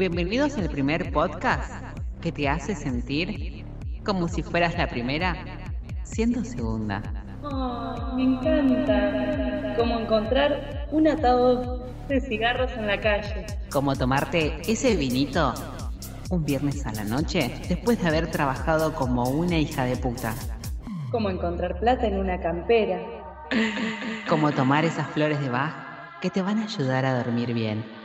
Bienvenidos al primer podcast que te hace sentir como si fueras la primera, siendo segunda. Oh, me encanta. Como encontrar un atado de cigarros en la calle. Como tomarte ese vinito un viernes a la noche después de haber trabajado como una hija de puta. Como encontrar plata en una campera. Como tomar esas flores de Bach que te van a ayudar a dormir bien.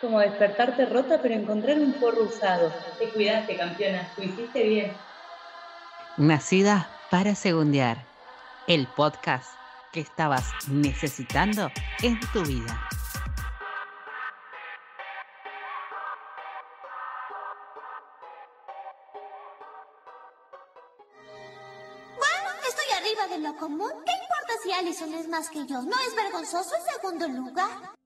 Como despertarte rota pero encontrar un forro usado. Te cuidaste, campeona. Lo hiciste bien. Nacida para segundear. El podcast que estabas necesitando en tu vida. Bueno, estoy arriba de lo común. ¿Qué importa si Allison es más que yo? ¿No es vergonzoso en segundo lugar?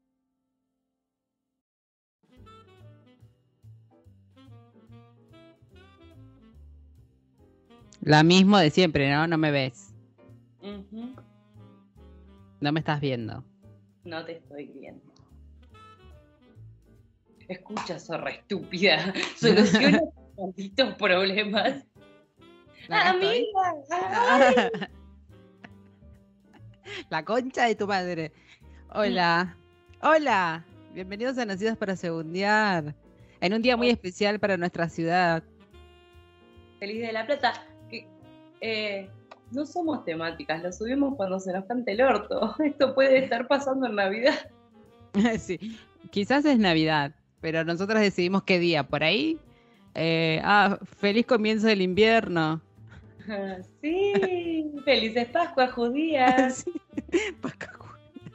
La mismo de siempre, ¿no? No me ves. No me estás viendo. No te estoy viendo. Escucha, zorra estúpida. Soluciona tus malditos problemas. Estoy. Amiga, ay. La concha de tu madre. Hola. Hola. Bienvenidos a Nacidos para Segundear. En un día muy especial para nuestra ciudad. Feliz de la Plata. Eh, no somos temáticas, lo subimos cuando se nos cante el orto. Esto puede estar pasando en Navidad. sí. Quizás es Navidad, pero nosotros decidimos qué día. Por ahí. eh, ah, feliz comienzo del invierno. Sí, felices Pascuas judías. Sí. Pascua judía.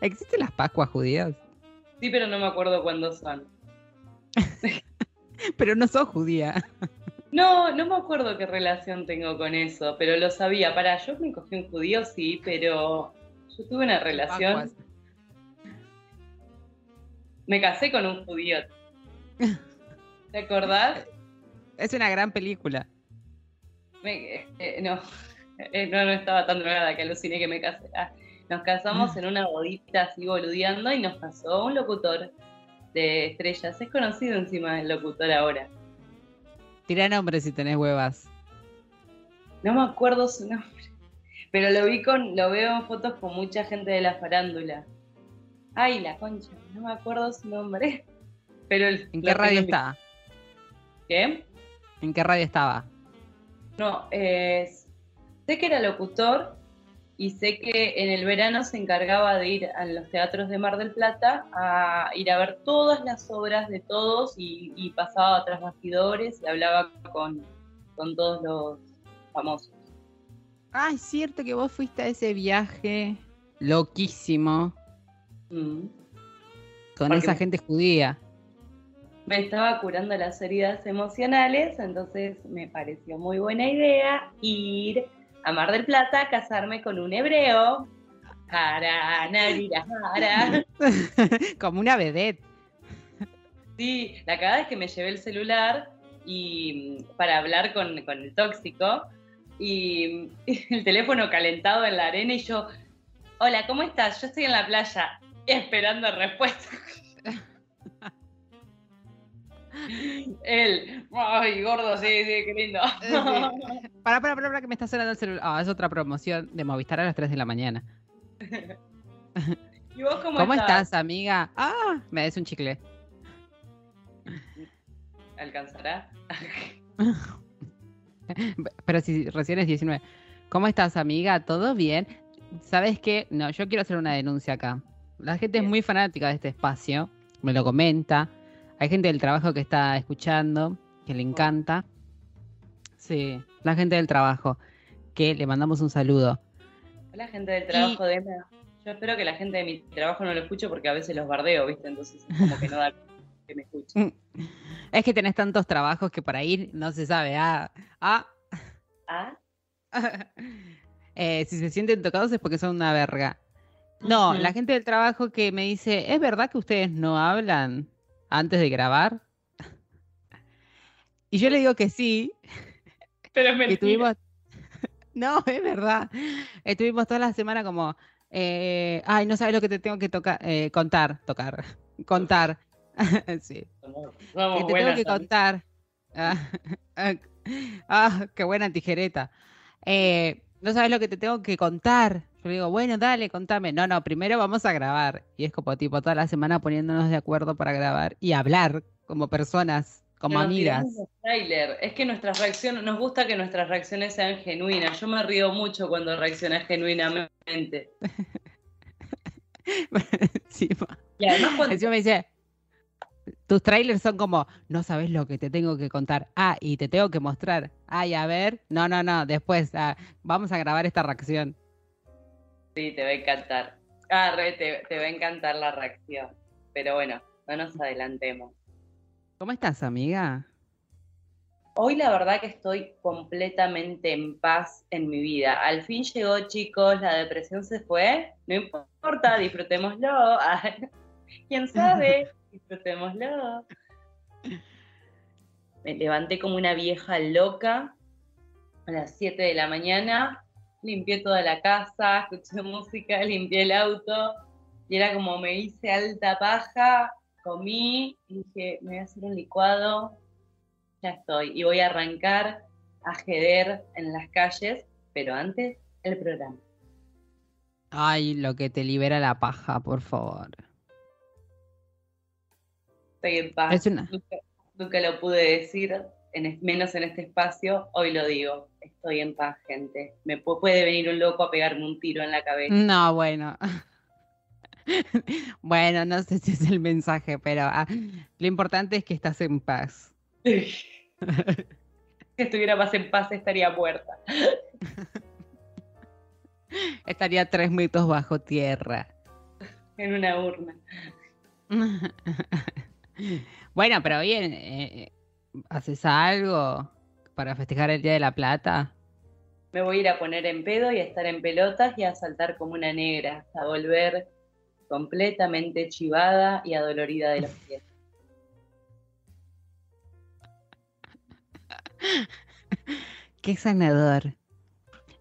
¿Existen las Pascuas judías? Sí, pero no me acuerdo cuándo son. Pero no sos judía. No, no me acuerdo qué relación tengo con eso, pero lo sabía. Para, yo me cogí un judío, sí, pero yo tuve una relación. Me casé con un judío. ¿Te acordás? Es una gran película. Me- eh, no, eh, no, no estaba tan drogada que aluciné que me casé. Ah, nos casamos en una bodita así boludeando y nos casó un locutor de estrellas. Es conocido encima el locutor ahora. Tira nombre si tenés huevas. No me acuerdo su nombre. Pero lo vi con, lo veo en fotos con mucha gente de la farándula. Ay, la concha, no me acuerdo su nombre. Pero el, ¿En qué radio tengo estaba? ¿Qué? ¿En qué radio estaba? No, eh, sé que era locutor y sé que en el verano se encargaba de ir a los teatros de Mar del Plata a ir a ver todas las obras de todos y, y pasaba tras bastidores y hablaba con, con todos los famosos. Ah, es cierto que vos fuiste a ese viaje loquísimo Mm. con Porque esa gente judía. Me estaba curando las heridas emocionales, entonces me pareció muy buena idea ir a Mar del Plata a casarme con un hebreo. Jara, narira, jara. Como una vedette. Sí, la cagada es que me llevé el celular y mm, para hablar con, con el tóxico y, y el teléfono calentado en la arena y yo, hola, ¿cómo estás? Yo estoy en la playa esperando respuesta. Él, ay, gordo, sí, sí, qué lindo. Para, para, para, que me está sonando el celular. Ah, es otra promoción de Movistar a las 3 de la mañana. ¿Y vos cómo, ¿Cómo, estás? estás, amiga? Ah, me des un chicle. ¿Alcanzará? Pero si recién es 19. ¿Cómo estás, amiga? ¿Todo bien? ¿Sabes qué? No, yo quiero hacer una denuncia acá. La gente es muy fanática de este espacio, me lo comenta. Hay gente del trabajo que está escuchando, que le encanta. Sí, la gente del trabajo, que le mandamos un saludo. Hola, gente del trabajo de. Yo espero que la gente de mi trabajo no lo escuche porque a veces los bardeo, ¿viste? Entonces es como que no da que me escuche. Es que tenés tantos trabajos que por ahí no se sabe. Ah, ah. ¿Ah? Eh, si se sienten tocados es porque son una verga. No, la gente del trabajo que me dice, ¿es verdad que ustedes no hablan antes de grabar? Y yo le digo que sí, Pero es mentira. estuvimos... No, es verdad. Estuvimos toda la semana como, eh, ay, no sabes lo que te tengo que tocar, eh, contar, tocar, contar. sí. Somos, Que te tengo que contar. Ah, qué buena tijereta. Eh, no sabes lo que te tengo que contar. Yo le digo, bueno, dale, contame. No, no, primero vamos a grabar. Y es como tipo toda la semana poniéndonos de acuerdo para grabar y hablar como personas, como Nos amigas. Es que nuestras reacciones, nos gusta que nuestras reacciones sean genuinas. Yo me río mucho cuando reaccionas genuinamente. Sí. Y además cuando Encima me dice, tus trailers son como, no sabes lo que te tengo que contar. Ah, y te tengo que mostrar. Ay, a ver. No, no, no, después. ah, vamos a grabar esta reacción. Sí, te va a encantar. Ah, re, te, te va a encantar la reacción. Pero bueno, no nos adelantemos. ¿Cómo estás, amiga? Hoy la verdad que estoy completamente en paz en mi vida. Al fin llegó, chicos, la depresión se fue. No importa, disfrutémoslo. ¿Quién sabe? Disfrutémoslo. Me levanté como una vieja loca a las 7 de la mañana. Limpié toda la casa, escuché música, limpié el auto. Y era como me hice alta paja, comí y dije, me voy a hacer un licuado, ya estoy. Y voy a arrancar a jeder en las calles, pero antes el programa. Ay, lo que te libera la paja, por favor. Estoy en paz. Es una- Nunca, nunca lo pude decir, en menos en este espacio. Hoy lo digo. Estoy en paz, gente. Me pu- puede venir un loco a pegarme un tiro en la cabeza. No, bueno. Bueno, no sé si es el mensaje, pero ah, lo importante es que estás en paz. si estuviera más en paz, estaría muerta. Estaría tres metros bajo tierra. En una urna. Bueno, pero bien, eh, ¿haces algo para festejar el Día de la Plata? Me voy a ir a poner en pedo y a estar en pelotas y a saltar como una negra, hasta volver completamente chivada y adolorida de los pies. Qué sanador.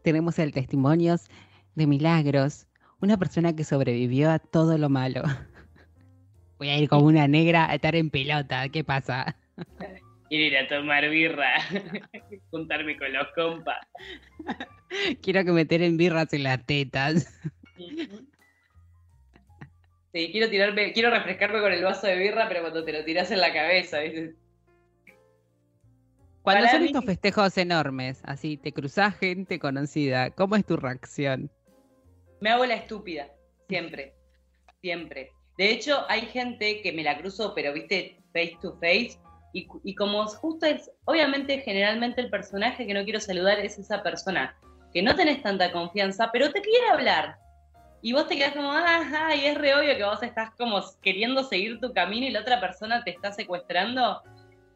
Tenemos el testimonios de milagros. Una persona que sobrevivió a todo lo malo. Voy a ir como una negra a estar en pelota. ¿Qué pasa? Quiero ir a tomar birra, juntarme con los compas. Quiero que me tiren birras en las tetas. Sí, quiero tirarme, quiero refrescarme con el vaso de birra, pero cuando te lo tiras en la cabeza, ¿viste? Cuando Para son mí- estos festejos enormes, así te cruzás gente conocida, ¿cómo es tu reacción? Me hago la estúpida, siempre, siempre. De hecho, hay gente que me la cruzo, pero viste, face to face, y, y como justo es, obviamente, generalmente el personaje que no quiero saludar es esa persona que no tenés tanta confianza, pero te quiere hablar. Y vos te quedás como, ajá, y es re obvio que vos estás como queriendo seguir tu camino y la otra persona te está secuestrando.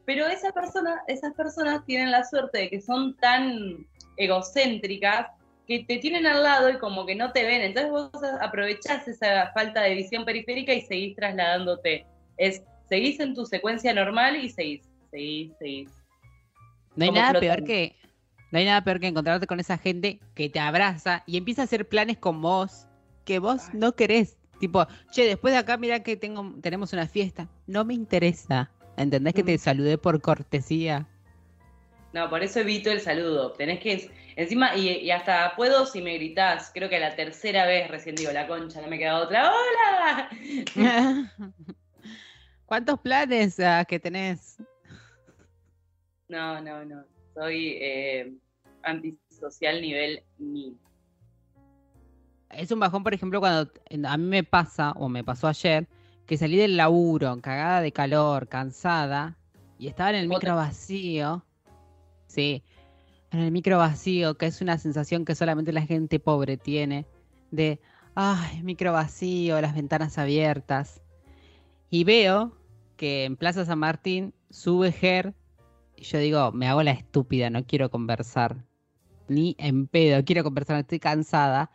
Pero esa persona, esas personas tienen la suerte de que son tan egocéntricas que te tienen al lado y como que no te ven. Entonces vos aprovechás esa falta de visión periférica y seguís trasladándote. Es, seguís en tu secuencia normal y seguís, seguís, seguís. No hay Como nada peor que no hay nada peor que encontrarte con esa gente que te abraza y empieza a hacer planes con vos que vos no querés. Tipo, che, después de acá mira que tengo, tenemos una fiesta. No me interesa. ¿Entendés que te Mm. saludé por cortesía? No, por eso evito el saludo. Tenés que, encima, y, y hasta puedo si me gritás, creo que la tercera vez recién digo, la concha, no me queda otra. ¡Hola! ¿Cuántos planes ah, que tenés? No, no, no. Soy eh, antisocial nivel mil. Es un bajón, por ejemplo, cuando a mí me pasa, o me pasó ayer, que salí del laburo, cagada de calor, cansada, y estaba en el micro vacío. Sí, en el micro vacío, que es una sensación que solamente la gente pobre tiene, de, ay, micro vacío, las ventanas abiertas. Y veo que en Plaza San Martín sube Ger, y yo digo, me hago la estúpida, no quiero conversar. Ni en pedo, quiero conversar, estoy cansada.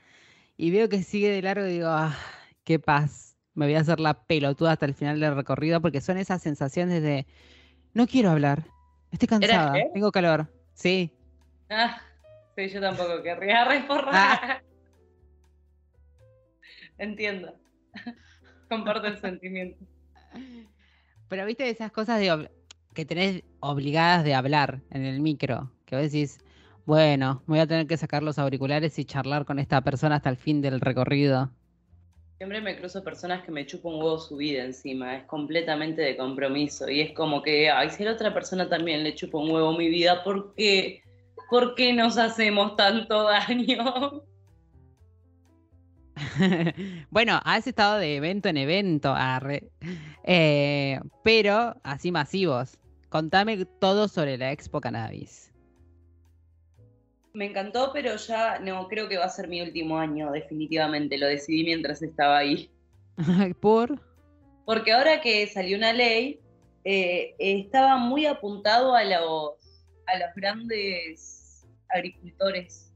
Y veo que sigue de largo y digo, ah, qué paz. Me voy a hacer la pelotuda hasta el final del recorrido porque son esas sensaciones de, no quiero hablar, estoy cansada, tengo calor. Sí, Ah, sí, yo tampoco querría reforrar. Ah. Entiendo. Comparto el sentimiento. Pero viste esas cosas de que tenés obligadas de hablar en el micro, que a veces, bueno, voy a tener que sacar los auriculares y charlar con esta persona hasta el fin del recorrido. Siempre me cruzo personas que me chupan un huevo su vida encima, es completamente de compromiso y es como que, ay, si a la otra persona también le chupa un huevo mi vida, ¿por qué? ¿Por qué nos hacemos tanto daño? bueno, has estado de evento en evento, eh, pero así masivos. Contame todo sobre la Expo Cannabis. Me encantó, pero ya no creo que va a ser mi último año, definitivamente. Lo decidí mientras estaba ahí. ¿Por? Porque ahora que salió una ley, eh, estaba muy apuntado a los, a los grandes agricultores.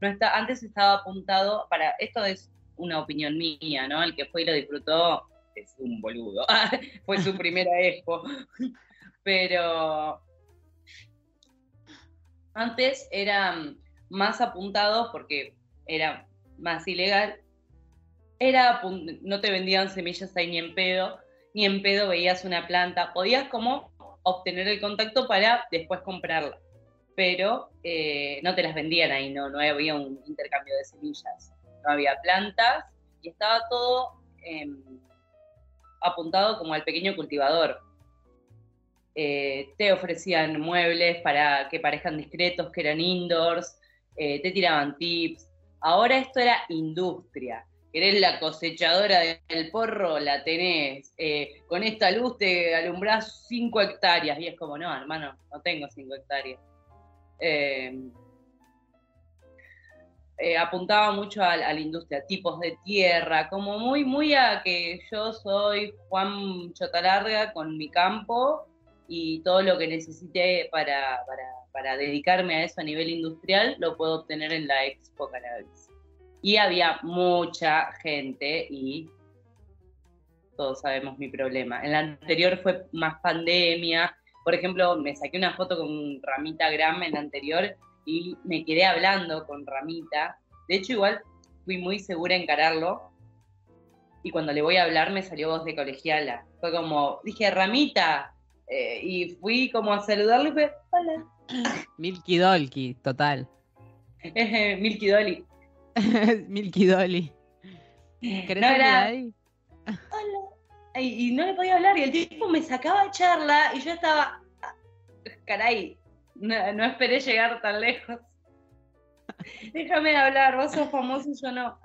No está, antes estaba apuntado para. Esto es una opinión mía, ¿no? El que fue y lo disfrutó es un boludo. fue su primera expo. Pero antes eran más apuntados porque era más ilegal. Era, no te vendían semillas ahí ni en pedo, ni en pedo veías una planta. Podías como obtener el contacto para después comprarla, pero eh, no te las vendían ahí, no, no había un intercambio de semillas, no había plantas y estaba todo em, apuntado como al pequeño cultivador. Eh, te ofrecían muebles para que parezcan discretos, que eran indoors, eh, te tiraban tips. Ahora esto era industria. Querés la cosechadora del porro, la tenés. Eh, con esta luz te alumbrás 5 hectáreas. Y es como, no, hermano, no tengo 5 hectáreas. Apuntaba mucho a, a, la industria, tipos de tierra, como muy, muy a que yo soy Juan Chotalarga con mi campo y todo lo que necesite para, para, dedicarme a eso a nivel industrial lo puedo obtener en la Expo Cannabis. Y había mucha gente y todos sabemos mi problema. En la anterior fue más pandemia. Por ejemplo, me saqué una foto con Ramita Gram en la anterior y me quedé hablando con Ramita. De hecho, igual fui muy segura en encararlo. Y cuando le voy a hablar me salió voz de colegiala. Fue como, dije, Ramita, eh, y fui como a saludarle y fue, hola. Milky Dolky, total. Milky Dolly. Milky Dolly. ¿Querés no ahí? Hola. Y, no le podía hablar y el tipo me sacaba charla y yo estaba, caray, no, no esperé llegar tan lejos. Déjame hablar, vos sos famoso y yo no.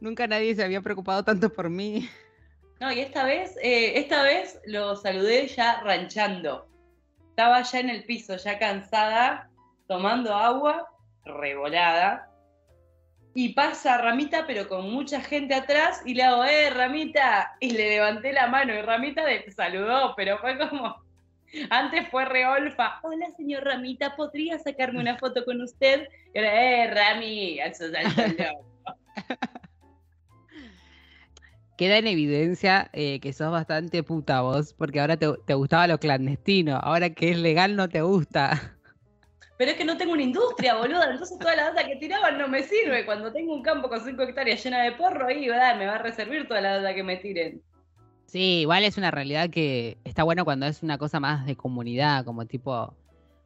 Nunca nadie se había preocupado tanto por mí. No, y esta vez, eh, esta vez lo saludé ya ranchando. Estaba ya en el piso, ya cansada, tomando agua, revolada. Y pasa Ramita, pero con mucha gente atrás, y le hago, ¡eh, Ramita! Y le levanté la mano, y Ramita me saludó, pero fue como. Antes fue Reolfa. Hola, señor Ramita, ¿podría sacarme una foto con usted? Y era, ¡eh, Rami! Eso queda en evidencia eh, que sos bastante puta vos, porque ahora te, gustaba lo clandestino, ahora que es legal no te gusta. Pero es que no tengo una industria, boluda, entonces toda la data que tiraban no me sirve. Cuando tengo un campo con 5 hectáreas llena de porro, ahí ¿verdad? me va a reservar toda la data que me tiren. Sí, igual es una realidad que está bueno cuando es una cosa más de comunidad, como tipo,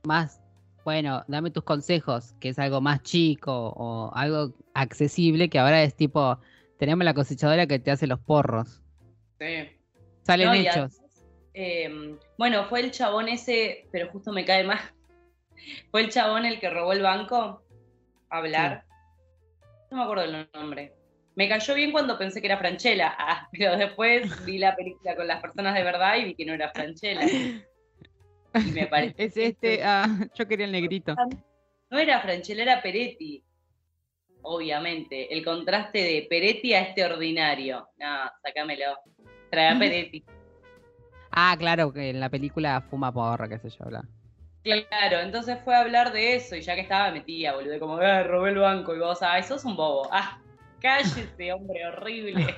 más, bueno, dame tus consejos, que es algo más chico o algo accesible, que ahora es tipo, tenemos la cosechadora que te hace los porros. Sí. Salen hechos. Em, bueno, fue el chabón ese, pero justo me cae más. Fue el chabón el que robó el banco a hablar. No me acuerdo el nombre. Me cayó bien cuando pensé que era Franchella, ah, pero después vi la película con las personas de verdad y vi que no era Franchella. Y me parece. Es este, ah, yo quería el negrito. No era Franchella, era Peretti obviamente. El contraste de Peretti a este ordinario. No, sacámelo. Trae a Peretti. Ah, claro, que en la película fuma porra, qué sé yo, bla. Claro, entonces fue a hablar de eso y ya que estaba metida, boludo, como, eh, robé el banco y vos, ah, sos un bobo. Ah, cállese, hombre, horrible.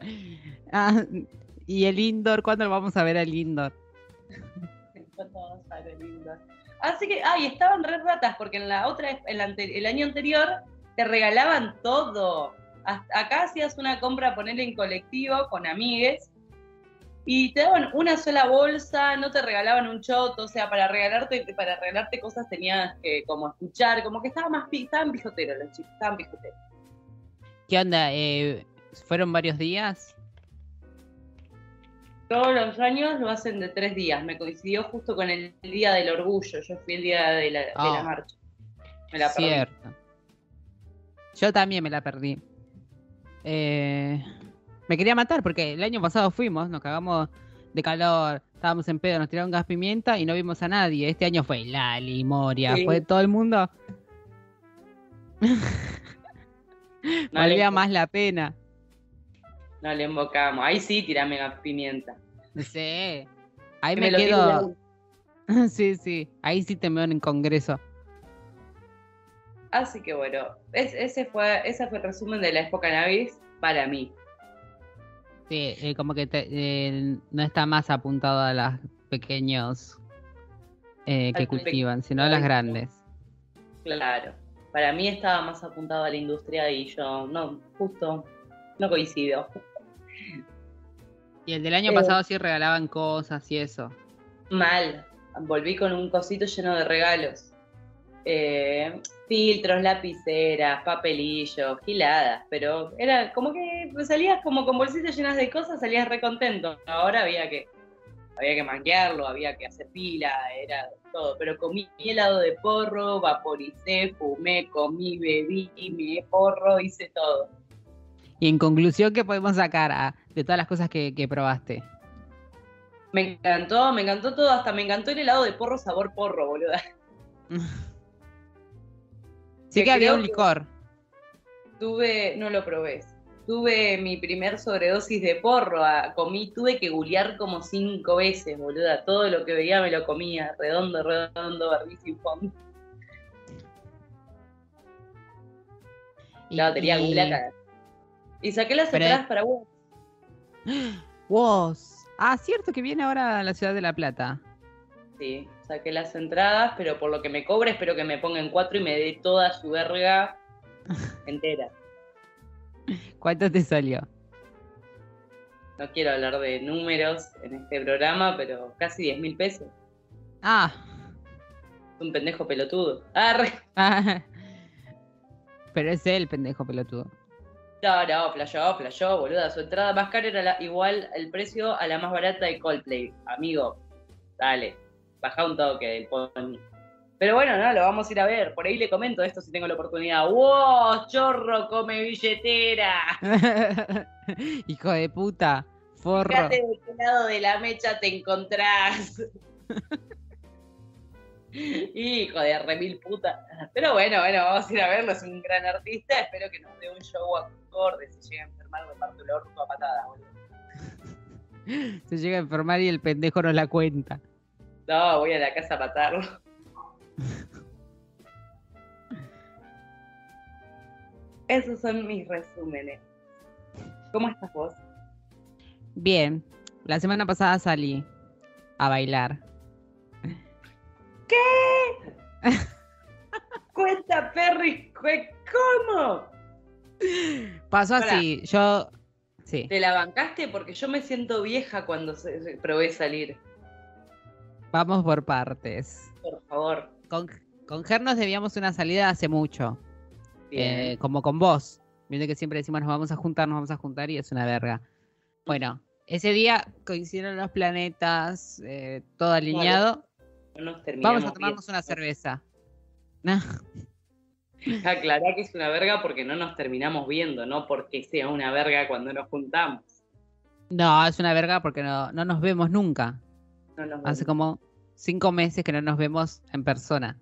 ah, y el indoor, ¿cuándo lo vamos a ver al indoor? ¿Cuándo vamos a ver el indoor? Así que, ay, estaban re ratas porque en la otra, el año anterior te regalaban todo. acá hacías una compra, ponerle en colectivo con amigues, y te daban una sola bolsa, no te regalaban un choto, o sea, para regalarte, para regalarte cosas tenías que como escuchar, como que estaba más estaban pijoteros los chicos, estaban pijoteros. ¿Qué onda? Eh, ¿Fueron varios días? Todos los años lo hacen de tres días. Me coincidió justo con el día del orgullo. Yo fui el día de la, de la Ah. marcha. Me la perdí. Cierto. Yo también me la perdí. Eh, me quería matar porque el año pasado fuimos, nos cagamos de calor, estábamos en pedo, nos tiraron gas pimienta y no vimos a nadie. Este año fue Lali, Moria, Sí. fue todo el mundo. No Valía más la pena. no le invocamos. Ahí sí, tirame gas pimienta. Sí. Ahí Que me, tire quedo. la- sí, sí. Ahí sí te veo en congreso. Así que bueno, es- ese fue, ese fue el resumen de la época Navis para mí. Sí, eh, como que te- eh, no está más apuntado a los pequeños eh, que cultivan, sino a las grandes. Claro. Para mí estaba más apuntado a la industria y yo no, justo no coincido. Y el del año Eh. pasado sí regalaban cosas y eso. Mal. Volví con un cosito lleno de regalos. Eh, filtros, lapiceras, papelillos, giladas, pero era como que salías como con bolsitas llenas de cosas, salías recontento. Ahora había que había que manquearlo, había que hacer pila, era todo. Pero comí helado de porro, vaporicé, fumé, comí, bebí, me porro, hice todo. Y en conclusión, ¿qué podemos sacar ah, de todas las cosas que, que probaste? Me encantó, me encantó todo, hasta me encantó el helado de porro sabor porro, boluda. Sí Que que había un licor. Tuve, no lo probé. Tuve mi primer sobredosis de porro, ah, comí, tuve que gulear como cinco veces, boluda. Todo lo que veía me lo comía, redondo, redondo, barbiz sin fondo. La batería y-. Y saqué las Pero- entradas para vos. Woz. Ah, cierto que viene ahora a la ciudad de La Plata. Sí, saqué las entradas, pero por lo que me cobra espero que me pongan cuatro y me dé toda su verga entera. ¿Cuánto te salió? No quiero hablar de números en este programa, pero casi 10 mil pesos. Ah. Un pendejo pelotudo. Arre. ah. Pero es él, pendejo pelotudo. No, no, flayó, flayó, boluda. Su entrada más cara era la- igual el precio a la más barata de Coldplay. Amigo, dale, baja un toque del pony. Pero bueno, no, lo vamos a ir a ver. Por ahí le comento esto si tengo la oportunidad. ¡Wow! ¡Chorro, come billetera! Hijo de puta. Forro. Fíjate de qué lado de la mecha te encontrás. Hijo de remil puta. Pero bueno, bueno, vamos a ir a verlo. Es un gran artista. Espero que nos dé un show acorde. Si llega a enfermar, me parto el orto a patadas, boludo. Se llega a enfermar y el pendejo no la cuenta. No, voy a la casa a matarlo. Esos son mis resúmenes. ¿Cómo estás vos? Bien. La semana pasada salí a bailar. Cuenta, Perry, ¿qué- ¿cómo? Pasó Pará. así. Yo. Sí. ¿Te la bancaste? Porque yo me siento vieja cuando se- se- probé salir. Vamos por partes. Por favor. Con, con Ger nos debíamos una salida hace mucho. Eh, como con vos. Viendo que siempre decimos nos vamos a juntar, nos vamos a juntar y es una verga. Bueno, ese día coincidieron los planetas, eh, todo alineado. no nos Vamos a tomarnos bien. una cerveza. No, Aclará que es una verga porque no nos terminamos viendo, no porque sea una verga cuando nos juntamos. no, es una verga porque no, no nos vemos nunca. No nos Hace como cinco meses que no nos vemos en persona.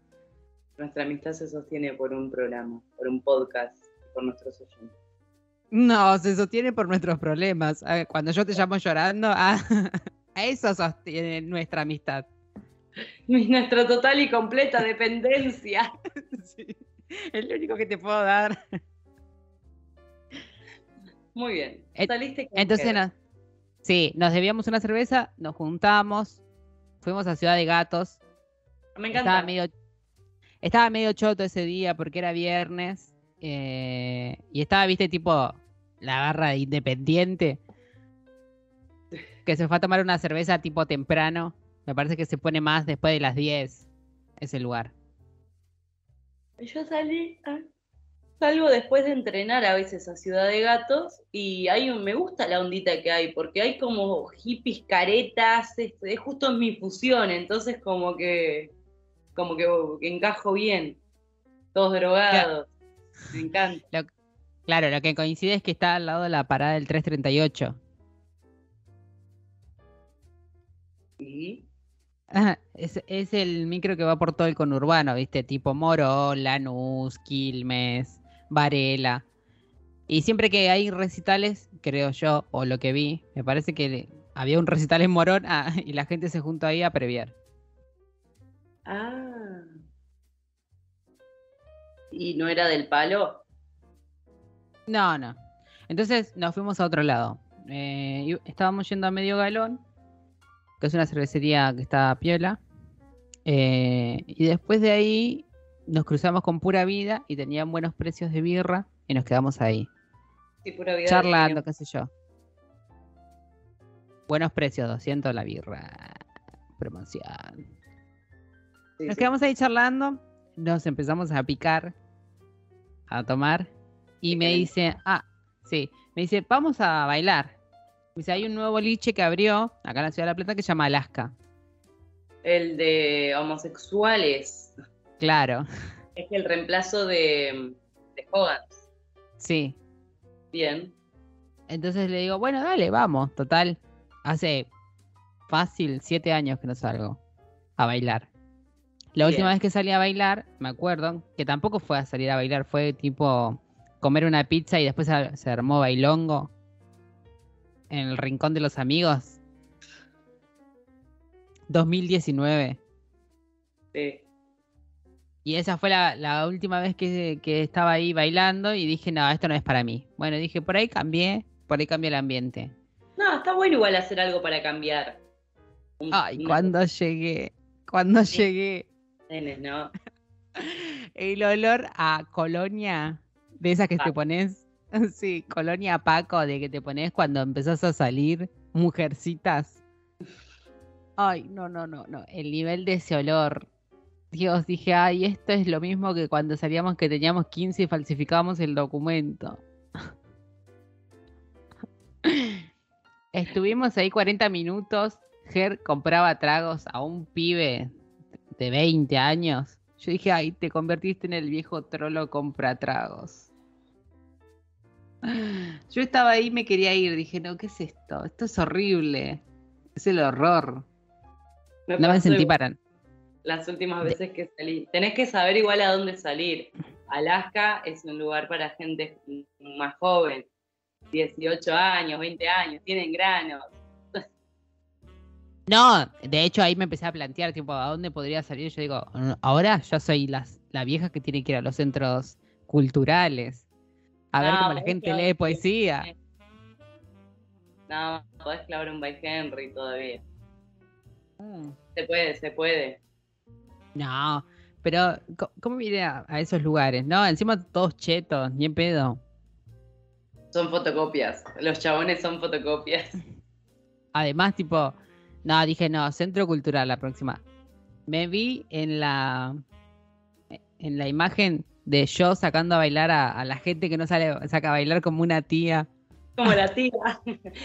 Nuestra amistad se sostiene por un programa, por un podcast, por nuestros oyentes. No, se sostiene por nuestros problemas. Cuando yo te llamo llorando, ah, a eso sostiene nuestra amistad. Nuestra total y completa dependencia. Sí, Es lo único que te puedo dar. Muy bien. Et- Saliste con Entonces, no- sí, nos debíamos una cerveza, nos juntamos, fuimos a Ciudad de Gatos. Me Estaba encanta. medio, estaba medio choto ese día porque era viernes eh, y estaba, viste, tipo la barra de Independiente. que se fue a tomar una cerveza tipo temprano. Me parece que se pone más después de las 10 ese lugar. Yo salí, ah, salgo después de entrenar a veces a Ciudad de Gatos y hay un, me gusta la ondita que hay, porque hay como hippies, caretas, es, es justo en mi fusión, entonces como que, como que, que encajo bien, todos drogados, me encanta. Lo- claro, lo que coincide es que está al lado de la parada del 338. Y Ajá, Es, es el micro que va por todo el conurbano, ¿viste? Tipo Morón, Lanús, Quilmes, Varela. Y siempre que hay recitales, creo yo, o lo que vi, me parece que había un recital en Morón ah, y la gente se juntó ahí a previar. Ah. ¿Y no era del palo? No, no. Entonces nos fuimos a otro lado. Eh, y estábamos yendo a Medio Galón, que es una cervecería que está piola. Eh, y después de ahí nos cruzamos con Pura Vida y tenían buenos precios de birra y nos quedamos ahí, Sí, pura vida. charlando, qué sé yo. Buenos precios, 200 la birra. Promoción. Sí, Nos sí. quedamos ahí charlando, nos empezamos a picar, a tomar, y me dice, ah, sí, me dice, vamos a bailar. Me dice, hay un nuevo liche que abrió acá en la Ciudad de La Plata que se llama Alaska. El de homosexuales. Claro, Es el reemplazo de, de Hogan. sí. Bien. Entonces le digo, bueno, dale, vamos, total. Hace fácil siete años que no salgo a bailar. La Bien. última vez que salí a bailar, me acuerdo, que tampoco fue a salir a bailar, fue tipo comer una pizza y después se se armó bailongo en el rincón de los amigos. 2019. Sí. Y esa fue la, la última vez que, que estaba ahí bailando y dije, no, esto no es para mí. Bueno, dije, por ahí cambié, por ahí cambié el ambiente. No, está bueno igual hacer algo para cambiar. Ay, cuando llegué, cuando Sí. llegué, ¿no? el olor a colonia, de esas que te pones, sí, colonia Paco, de que te pones cuando empezás a salir, mujercitas. Ay, no, no, no, no, el nivel de ese olor. Dios, dije, ay, esto es lo mismo que cuando salíamos que teníamos 15 y falsificábamos el documento. Estuvimos ahí 40 minutos. Ger compraba tragos a un pibe de 20 años. Yo dije, ay, te convertiste en el viejo trolo compra tragos. Yo estaba ahí y me quería ir. Dije, no, ¿qué es esto? Esto es horrible. Es el horror. No me sentí igual para. Las últimas veces que salí. Tenés que saber igual a dónde salir. Alaska es un lugar para gente más joven. 18 años, 20 años, tienen granos. No, de hecho ahí me empecé a plantear, tipo, ¿a dónde podría salir? Yo digo, "Mm, ahora yo soy las, la vieja que tiene que ir a los centros culturales. A ver cómo la gente lee poesía. No, podés clavar un by Henry todavía. Mm. Se puede, se puede. No, pero ¿cómo iré a, a esos lugares? No, encima todos chetos, ni en pedo. Son fotocopias. Los chabones son fotocopias. Además, tipo, no, dije, no, centro cultural la próxima. Me vi en la en la imagen de yo sacando a bailar a, a la gente que no sale, saca a bailar como una tía. Como la tía.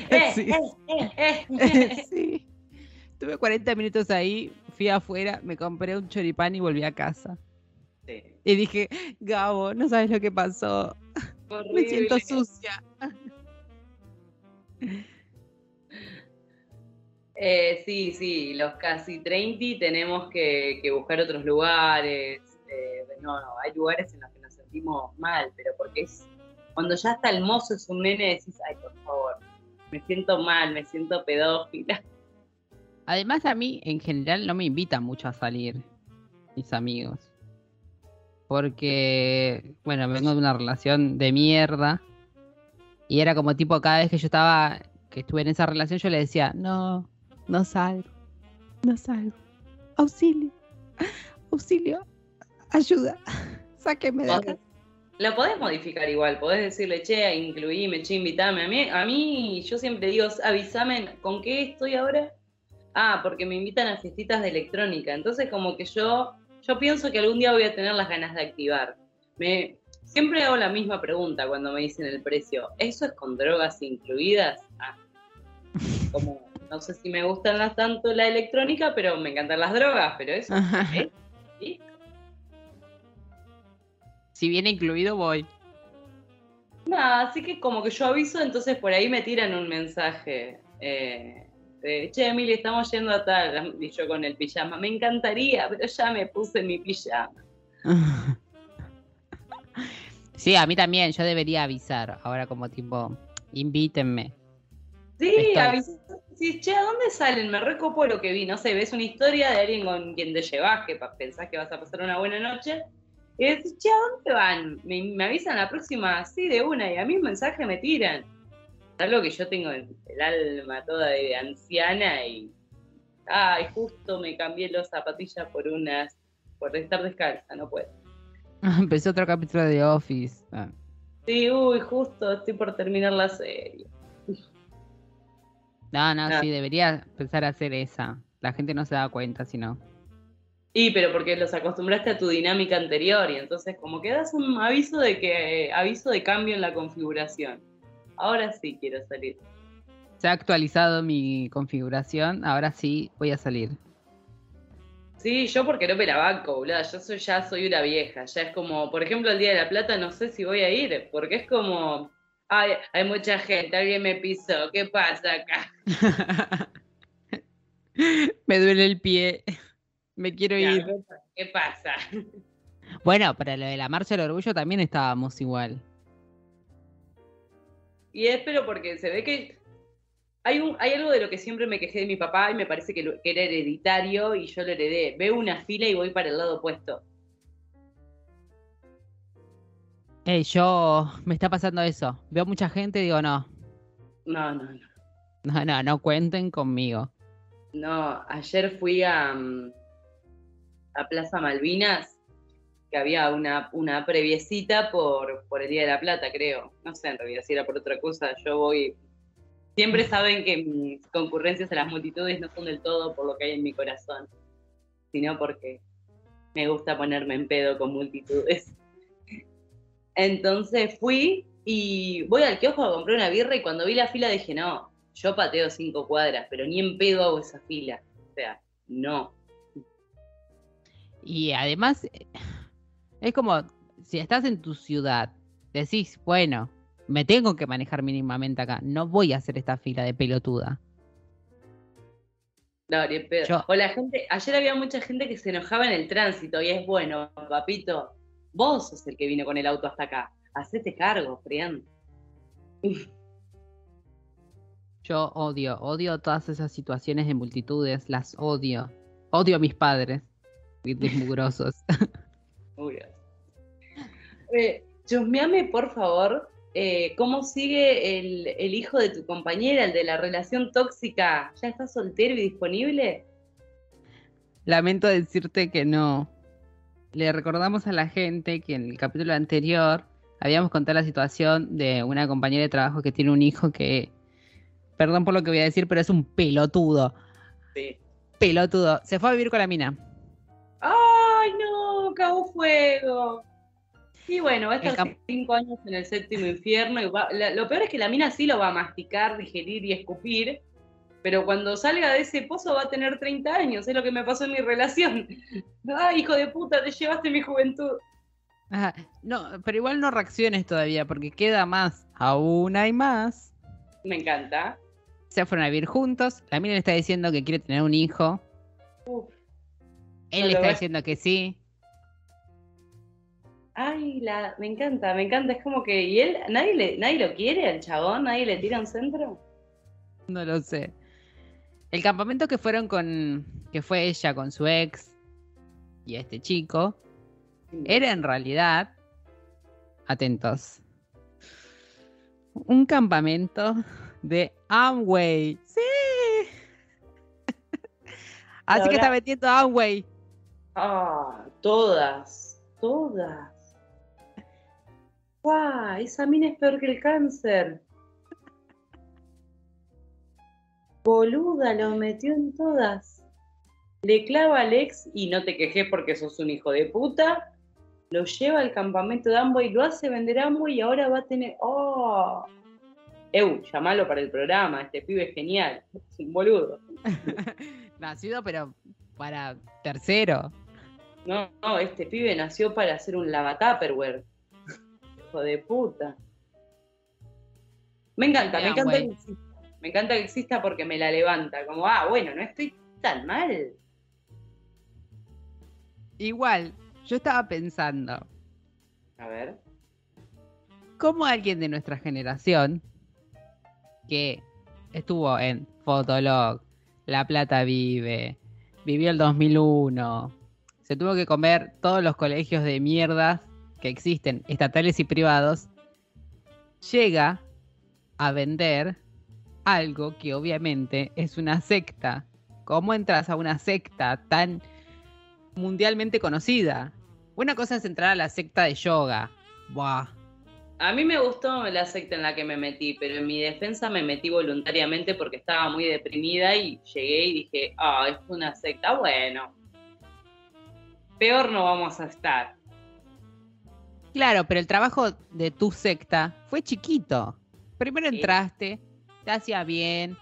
eh, Sí. eh, eh, eh. sí. Tuve 40 minutos ahí, fui afuera, me compré un choripán y volví a casa. Sí. Y dije, Gabo, no sabes lo que pasó. Me siento sucia. Eh, sí, sí, los casi 30 tenemos que, que buscar otros lugares. eh, no, no, hay lugares en los que nos sentimos mal, pero porque es cuando ya está el mozo es un nene, decís, ay, por favor, me siento mal, me siento pedófila. Además, a mí en general no me invitan mucho a salir, mis amigos. Porque, bueno, vengo de una relación de mierda. Y era como tipo, cada vez que yo estaba, que estuve en esa relación, yo le decía, no, no salgo, no salgo. Auxilio, auxilio, ayuda, sáqueme de acá. la podés modificar igual, podés decirle, che, incluíme, che, invitame. A mí, a mí, yo siempre digo, avísame, ¿con qué estoy ahora? Ah, porque me invitan a fiestitas de electrónica. Entonces, como que yo, yo pienso que algún día voy a tener las ganas de activar. Me, siempre hago la misma pregunta cuando me dicen el precio. ¿Eso es con drogas incluidas? Ah, como, no sé si me gustan las, tanto la electrónica, pero me encantan las drogas, pero eso. ¿eh? ¿Sí? Si viene incluido, voy. Nada, así que como que yo aviso, entonces por ahí me tiran un mensaje. Eh, de, che, Emily, estamos yendo a tal. Y yo con el pijama. Me encantaría, pero ya me puse mi pijama. Sí, a mí también, yo debería avisar. Ahora como tipo, invítenme. Sí, avisar. Sí, che, ¿a dónde salen? Me recopo lo que vi. No sé, ves una historia de alguien con quien te llevas, que pensás que vas a pasar una buena noche y decís, che, ¿a dónde van? ¿Me, avisan la próxima? Sí, de una, y a mí un mensaje me tiran. Algo que yo tengo el, alma toda de anciana y. Ay, justo me cambié los zapatillas por unas. por estar descalza, no puedo. Empezó otro capítulo de Office. Ah. Sí, uy, justo estoy por terminar la serie. No, no, sí, debería empezar a hacer esa. La gente no se da cuenta, si no. Y pero porque los acostumbraste a tu dinámica anterior y entonces como que das un aviso de que aviso de cambio en la configuración. Ahora sí quiero salir. Se ha actualizado mi configuración, ahora sí voy a salir. Sí, yo porque no me la banco, boludo. Yo soy, ya soy una vieja. Ya es como, por ejemplo, el Día de la Plata no sé si voy a ir, porque es como, ay, hay mucha gente, alguien me pisó, ¿qué pasa acá? me duele el pie. Me quiero ir. ¿Qué pasa? Bueno, para lo de la marcha del orgullo también estábamos igual. Y es pero porque se ve que hay, un, hay algo de lo que siempre me quejé de mi papá y me parece que, era hereditario y yo lo heredé. Veo una fila y voy para el lado opuesto. Eh, yo me está pasando eso. Veo mucha gente y digo, no. No, no, no. No, no, no cuenten conmigo. No, ayer fui a, mm, a Plaza Malvinas, que había una, una previecita por, por el Día de la Plata, creo. No sé en realidad si era por otra cosa. Yo voy. Siempre saben que mis concurrencias a las multitudes no son del todo por lo que hay en mi corazón, sino porque me gusta ponerme en pedo con multitudes. Entonces fui y voy al kiosco a comprar una birra y cuando vi la fila dije, no, yo pateo cinco cuadras, pero ni en pedo hago esa fila. O sea, no. Y además, es como, si estás en tu ciudad, decís, bueno, me tengo que manejar mínimamente acá, no voy a hacer esta fila de pelotuda. No, ni pedo. O la gente, ayer había mucha gente que se enojaba en el tránsito y es bueno, papito, vos sos el que vino con el auto hasta acá, hacete cargo, Frián. Yo odio, odio todas esas situaciones de multitudes, las odio. Odio a mis padres mugrosos. eh, chusmeame, por favor, eh, ¿cómo sigue el, hijo de tu compañera, el de la relación tóxica? ¿Ya está soltero y disponible? Lamento decirte que no. Le recordamos a la gente que en el capítulo anterior habíamos contado la situación de una compañera de trabajo que tiene un hijo que, perdón por lo que voy a decir, pero es un pelotudo. Sí. Pelotudo. Se fue a vivir con la mina. ¡Ay, no! Cabo fuego. Y bueno, va a estar cinco años en el séptimo infierno. Y lo peor es que la mina sí lo va a masticar, digerir y escupir. Pero cuando salga de ese pozo va a tener 30 años. Es lo que me pasó en mi relación. ¡Ay, hijo de puta! Te llevaste mi juventud. no, pero igual no reacciones todavía, porque queda más. Aún hay más. Me encanta. Se fueron a vivir juntos. La mina le está diciendo que quiere tener un hijo. Uf. Él le está diciendo que sí. Ay, la, me encanta, me encanta. Es como que, ¿y él, nadie, le, nadie lo quiere al chabón? ¿Nadie le tira un centro? No lo sé. El campamento que fueron con, que fue ella con su ex y este chico, era en realidad, atentos, un campamento de Amway. Sí. Así que está metiendo Amway Ah, todas, todas. ¡Guau! Esa mina es peor que el cáncer. Boluda, lo metió en todas. Le clava al ex y no te quejes porque sos un hijo de puta. Lo lleva al campamento de Amway, lo hace vender Amway y ahora va a tener. ¡Oh! Eu, llamalo para el programa, este pibe es genial. Es un boludo. Nacido, pero para tercero. No, no, este pibe nació para hacer un lavacaperware. Hijo de puta. Me encanta, me Bien, encanta que exista. Me encanta que exista porque me la levanta. Como, ah, bueno, no estoy tan mal. Igual, yo estaba pensando, A ver. ¿cómo alguien de nuestra generación que estuvo en Fotolog, La Plata Vive, vivió el 2001, se tuvo que comer todos los colegios de mierda que existen, estatales y privados, llega a vender algo que obviamente es una secta. ¿Cómo entras a una secta tan mundialmente conocida? Una cosa es entrar a la secta de yoga. Buah. A mí me gustó la secta en la que me metí, pero en mi defensa me metí voluntariamente porque estaba muy deprimida y llegué y dije, ah, es una secta. Bueno, peor no vamos a estar. Claro, pero el trabajo de tu secta fue chiquito. Primero entraste, te hacía bien,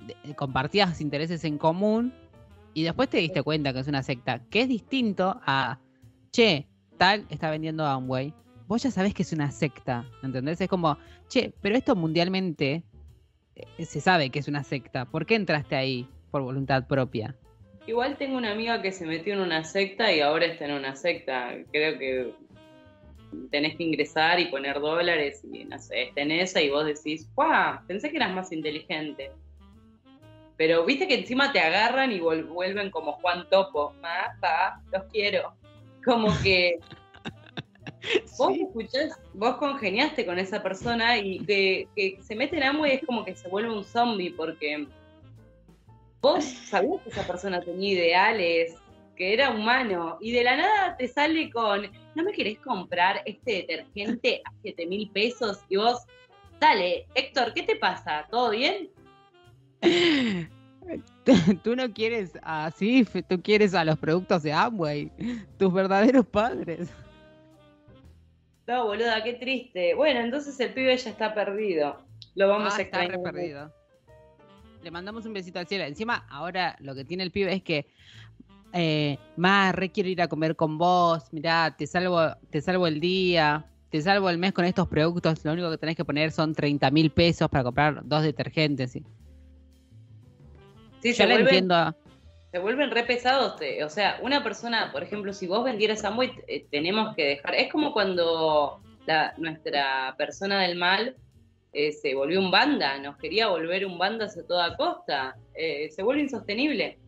de- compartías intereses en común y después te diste cuenta que es una secta, que es distinto a, che, tal está vendiendo Amway. Vos ya sabés que es una secta, ¿entendés? Es como, che, pero esto mundialmente eh, se sabe que es una secta. ¿Por qué entraste ahí por voluntad propia? Igual tengo una amiga que se metió en una secta y ahora está en una secta. Creo que tenés que ingresar y poner dólares y no sé, está en esa y vos decís, ¡guau! Pensé que eras más inteligente. Pero viste que encima te agarran y vuelven como Juan Topo. Mapa, los quiero. Como que vos Sí. escuchás, vos congeniaste con esa persona y que, que se mete en amo y es como que se vuelve un zombie porque vos sabías que esa persona tenía ideales, que era humano, y de la nada te sale con, ¿no me querés comprar este detergente a 7 mil pesos? Y vos, dale, Héctor, ¿qué te pasa? ¿Todo bien? Tú no quieres a Sif, tú quieres a los productos de Amway, tus verdaderos padres. No, boluda, qué triste. Bueno, entonces el pibe ya está perdido. Lo vamos Ah, a está re extrañar. perdido. Le mandamos un besito al cielo. Encima, ahora lo que tiene el pibe es que, eh, más re quiero ir a comer con vos. Mirá, te salvo, te salvo el día, te salvo el mes con estos productos. Lo único que tenés que poner son 30 mil pesos para comprar dos detergentes. ¿sí? Sí, Yo se la vuelven, entiendo. se vuelven re pesados. te- o sea, una persona, por ejemplo, si vos vendieras Amway, eh, tenemos que dejar. Es como cuando la, nuestra persona del mal eh, se volvió un banda, nos quería volver un banda a toda costa. Eh, se vuelve insostenible.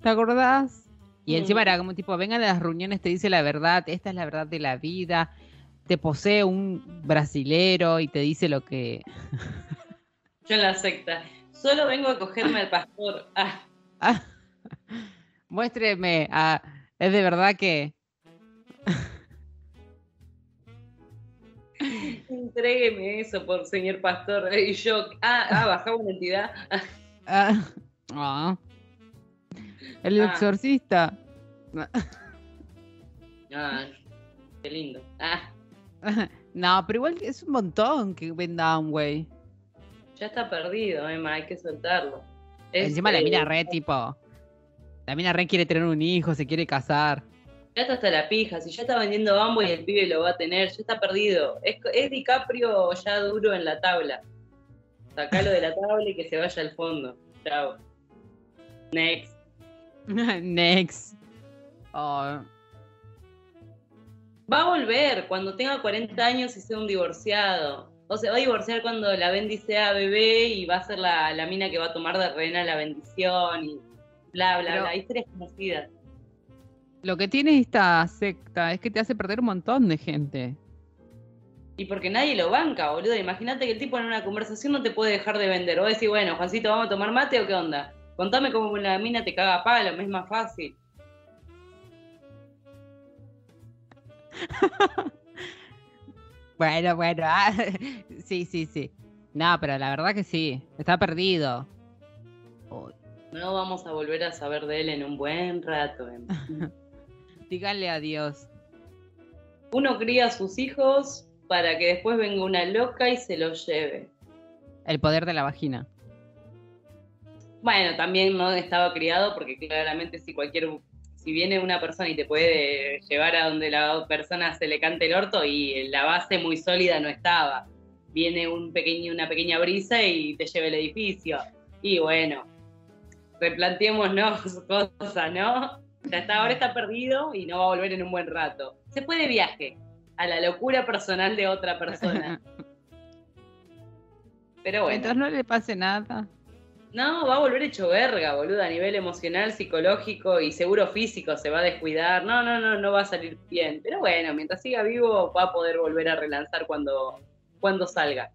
¿Te acordás? Y encima era como tipo, vengan a las reuniones, te dice la verdad, esta es la verdad de la vida, te posee un brasilero y te dice lo que... Yo en la secta. Solo vengo a cogerme al pastor. Ah, Ah, muéstreme, ah, es de verdad que... entrégueme eso por señor pastor. Y yo, ah, ah bajaba una entidad. ah, ah, el Ah. exorcista. Ah, qué lindo. Ah, No, pero igual es un montón que venda güey. ya está perdido, Emma, hay que soltarlo. Es, Encima la eh, mina re tipo... La mina re quiere tener un hijo, se quiere casar. Ya está hasta la pija, si ya está vendiendo Bambo y el pibe lo va a tener, ya está perdido. Es, es DiCaprio ya duro en la tabla. Sacalo de la tabla y que se vaya al fondo. Chao. Next. Next. Oh, Va a volver cuando tenga 40 años y sea un divorciado. O sea, va a divorciar cuando la Bendy sea bebé y va a ser la, la mina que va a tomar de reina la bendición y bla, bla, Pero- bla. Historias conocidas. Lo que tiene esta secta es que te hace perder un montón de gente. Y porque nadie lo banca, boludo. Imagínate que el tipo en una conversación no te puede dejar de vender. Vos decís, bueno, Juancito, ¿vamos a tomar mate o qué onda? Contame cómo la mina te caga a palo, me es más fácil. Bueno, bueno, ah, sí, sí, sí. No, pero la verdad que sí, está perdido. No vamos a volver a saber de él en un buen rato. Díganle adiós. Uno cría a sus hijos para que después venga una loca y se los lleve. El poder de la vagina. Bueno, también no estaba criado porque claramente si cualquier si viene una persona y te puede llevar a donde la persona se le cante el orto y la base muy sólida no estaba. Viene un pequeño, una pequeña brisa y te lleva el edificio. Y bueno, replanteémonos cosas, ¿no? Ya está, ahora está perdido y no va a volver en un buen rato. Se puede viaje a la locura personal de otra persona. Pero bueno. Mientras no le pase nada. No, va a volver hecho verga, boludo, a nivel emocional, psicológico y seguro físico, se va a descuidar. No, no, no, no va a salir bien. Pero bueno, mientras siga vivo va a poder volver a relanzar cuando, cuando salga.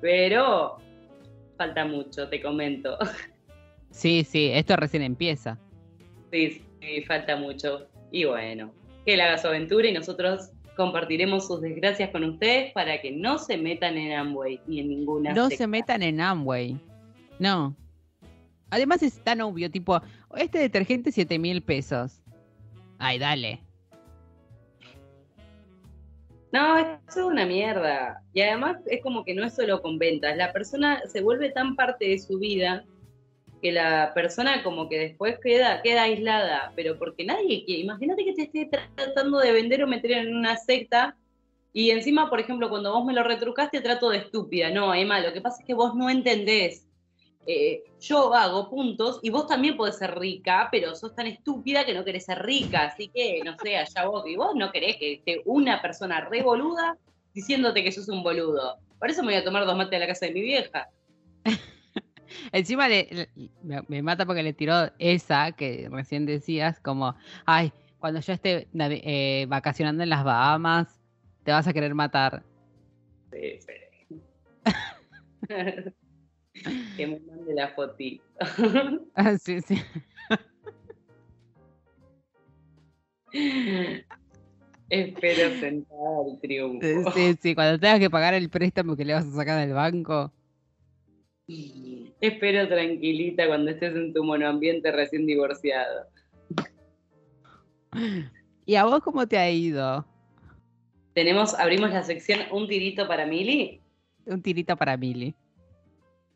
Pero falta mucho, te comento. Sí, sí, esto recién empieza. Sí, sí, falta mucho. Y bueno, que él haga su aventura y nosotros compartiremos sus desgracias con ustedes para que no se metan en Amway ni en ninguna. No se metan en Amway. No. Además es tan obvio, tipo, este detergente 7 mil pesos. Ay, dale. No, es una mierda. Y además es como que no es solo con ventas. La persona se vuelve tan parte de su vida que la persona como que después queda, queda aislada, pero porque nadie quiere. Imagínate que te esté tratando de vender o meter en una secta y encima, por ejemplo, cuando vos me lo retrucaste, trato de estúpida. No, Emma, lo que pasa es que vos no entendés. Eh, yo hago puntos y vos también podés ser rica, pero sos tan estúpida que no querés ser rica, así que no sé, allá vos, y vos no querés que esté una persona revoluda diciéndote que sos un boludo. Por eso me voy a tomar dos mates a la casa de mi vieja. Encima le, me, mata porque le tiró esa que recién decías, como, ay, cuando yo esté eh, vacacionando en las Bahamas, te vas a querer matar. Sí, sí. que me mande la fotito. ah, sí, sí. Espero sentar el triunfo. Sí, sí, cuando tengas que pagar el préstamo que le vas a sacar del banco. Espero tranquilita cuando estés en tu monoambiente recién divorciado. ¿Y a vos cómo te ha ido? Tenemos, abrimos la sección Un tirito para Mili. Un tirito para Mili.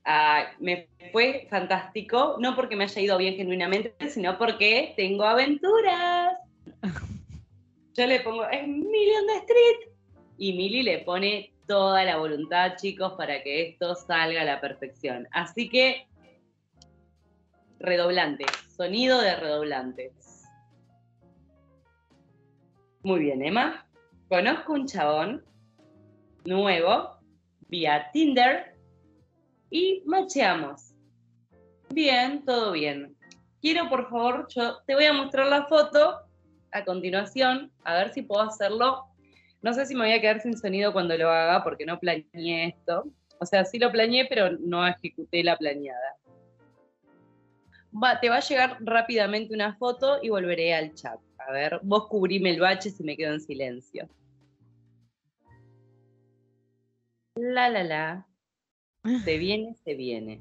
Ah, me fue fantástico, no porque me haya ido bien genuinamente, sino porque tengo aventuras. Yo le pongo, es Million the Street. Y Mili le pone toda la voluntad, chicos, para que esto salga a la perfección. Así que, redoblantes, sonido de redoblantes. Muy bien, Emma. Conozco un chabón nuevo vía Tinder y macheamos. Bien, todo bien. Quiero, por favor, yo te voy a mostrar la foto a continuación, a ver si puedo hacerlo no sé si me voy a quedar sin sonido cuando lo haga porque no planeé esto. O sea, sí lo planeé, pero no ejecuté la planeada. Va, te va a llegar rápidamente una foto y volveré al chat. A ver, vos cubrime el bache si me quedo en silencio. La, la, la. Se viene, se viene.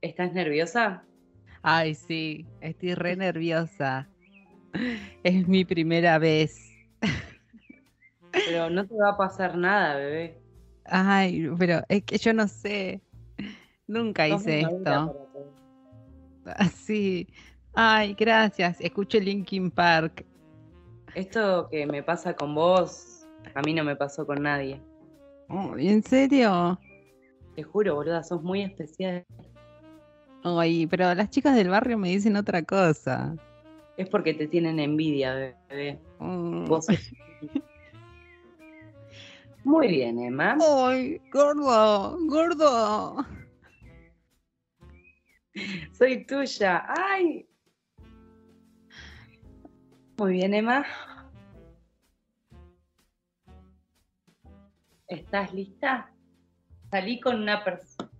¿Estás nerviosa? Ay, sí, estoy re nerviosa. Es mi primera vez. Pero no te va a pasar nada, bebé. Ay, pero es que yo no sé. Nunca hice esto. Así. Ah, Ay, gracias. Escuché Linkin Park. Esto que me pasa con vos, a mí no me pasó con nadie. ¿En serio? Te juro, boluda, sos muy especial. Ay, pero las chicas del barrio me dicen otra cosa. Es porque te tienen envidia, bebé. Mm. Vos Muy bien, Emma. ¡Ay, gordo! ¡Gordo! Soy tuya. ¡Ay! Muy bien, Emma. ¿Estás lista? Salí con una persona.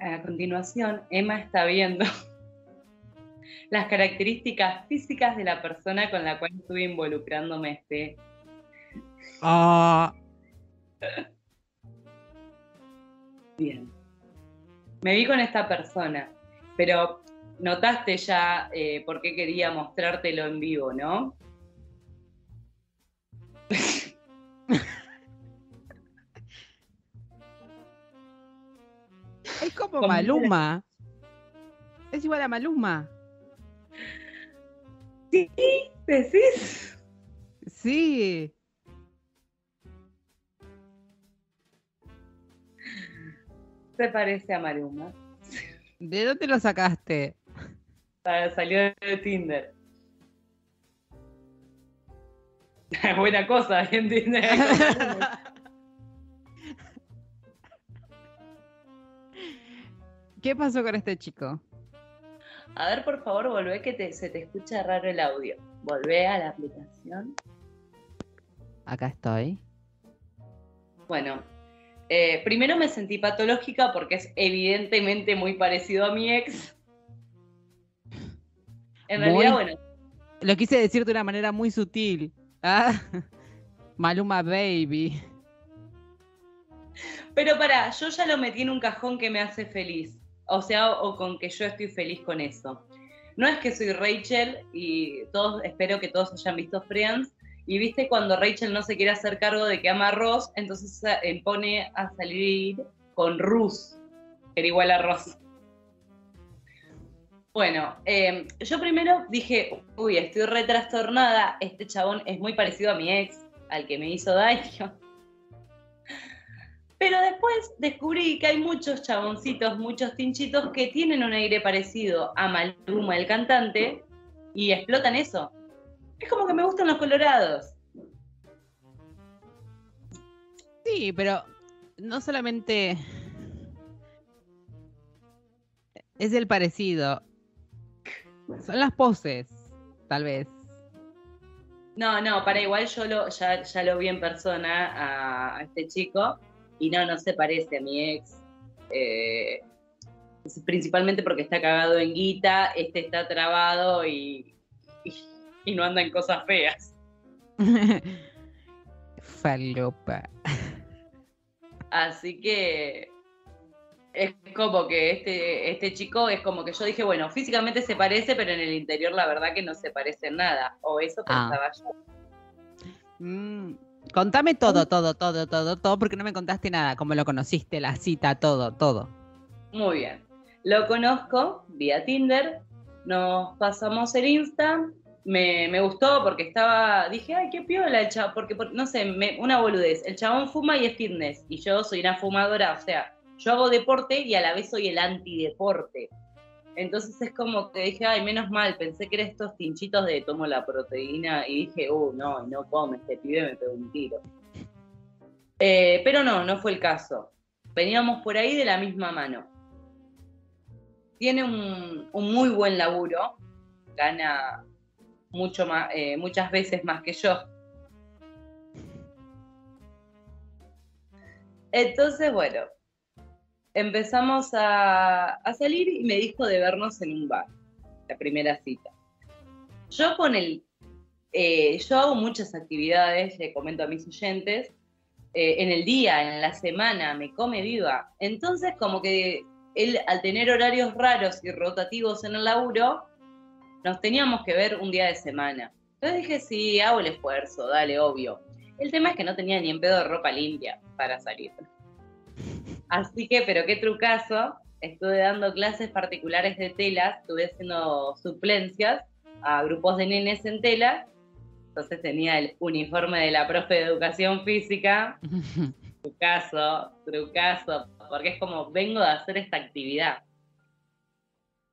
A continuación, Emma está viendo las características físicas de la persona con la cual estuve involucrándome este. Ah, Bien. Me vi con esta persona, pero notaste ya eh, por qué quería mostrártelo en vivo, ¿no? es como Como Maluma. Es igual a Maluma. ¿Sí? ¿Decís? Sí. Se parece a Maluma. ¿De dónde lo sacaste? Salió de Tinder. Buena cosa, en Tinder. ¿Qué pasó con este chico? A ver, por favor, volvé que te- se te escucha raro el audio. Volvé a la aplicación. Acá estoy. Bueno, eh, primero me sentí patológica porque es evidentemente muy parecido a mi ex. En Muy- realidad, bueno, Lo quise decir de una manera muy sutil. Ah, Maluma Baby. pero para, yo ya lo metí en un cajón que me hace feliz. O sea, o con que yo estoy feliz con eso. No es que soy Rachel y todos, espero que todos hayan visto Friends. Y viste cuando Rachel no se quiere hacer cargo de que ama a Ross, entonces se pone a salir con Rus, que era igual a Ross. Bueno, eh, yo primero dije, uy, estoy re trastornada, este chabón es muy parecido a mi ex, al que me hizo daño. Pero después descubrí que hay muchos chaboncitos, muchos tinchitos que tienen un aire parecido a Maluma, el cantante, y explotan eso. Es como que me gustan los colorados. Sí, pero no solamente es el parecido. Son las poses, tal vez. No, no, para igual yo lo, ya, ya lo vi en persona a, a este chico y no, no se parece a mi ex. Eh, principalmente porque está cagado en guita, este está trabado y, y, y no anda en cosas feas. Falopa. Así que es como que este, este chico es como que yo dije, bueno, físicamente se parece, pero en el interior la verdad que no se parece en nada. O eso Ah. pensaba yo. Mm, contame todo, todo, todo, todo, todo, porque no me contaste nada. Cómo lo conociste, la cita, todo, todo. Muy bien. Lo conozco vía Tinder, nos pasamos el Insta, me, me gustó porque estaba, dije, ay, qué piola el chabón, porque, por- no sé, me- una boludez, el chabón fuma y es fitness, y yo soy una fumadora, o sea, yo hago deporte y a la vez soy el antideporte. Entonces es como que dije, ay, menos mal, pensé que eran estos tinchitos de tomo la proteína y dije, uh, no, no come, este pibe me pegó un tiro. Eh, pero no, no fue el caso. Veníamos por ahí de la misma mano tiene un, muy buen laburo, gana mucho más, eh, muchas veces más que yo. Entonces, bueno, empezamos a, salir y me dijo de vernos en un bar, la primera cita. Yo con el, eh, yo hago muchas actividades, le comento a mis oyentes, eh, en el día, en la semana, me come viva. Entonces, como que él, al tener horarios raros y rotativos en el laburo, nos teníamos que ver un día de semana. Entonces dije, sí, hago el esfuerzo, dale, obvio. El tema es que no tenía ni en pedo de ropa limpia para salir. Así que, pero qué trucazo, estuve dando clases particulares de telas, estuve haciendo suplencias a grupos de nenes en tela, entonces tenía el uniforme de la profe de educación física, trucazo, trucazo, porque es como, vengo de hacer esta actividad.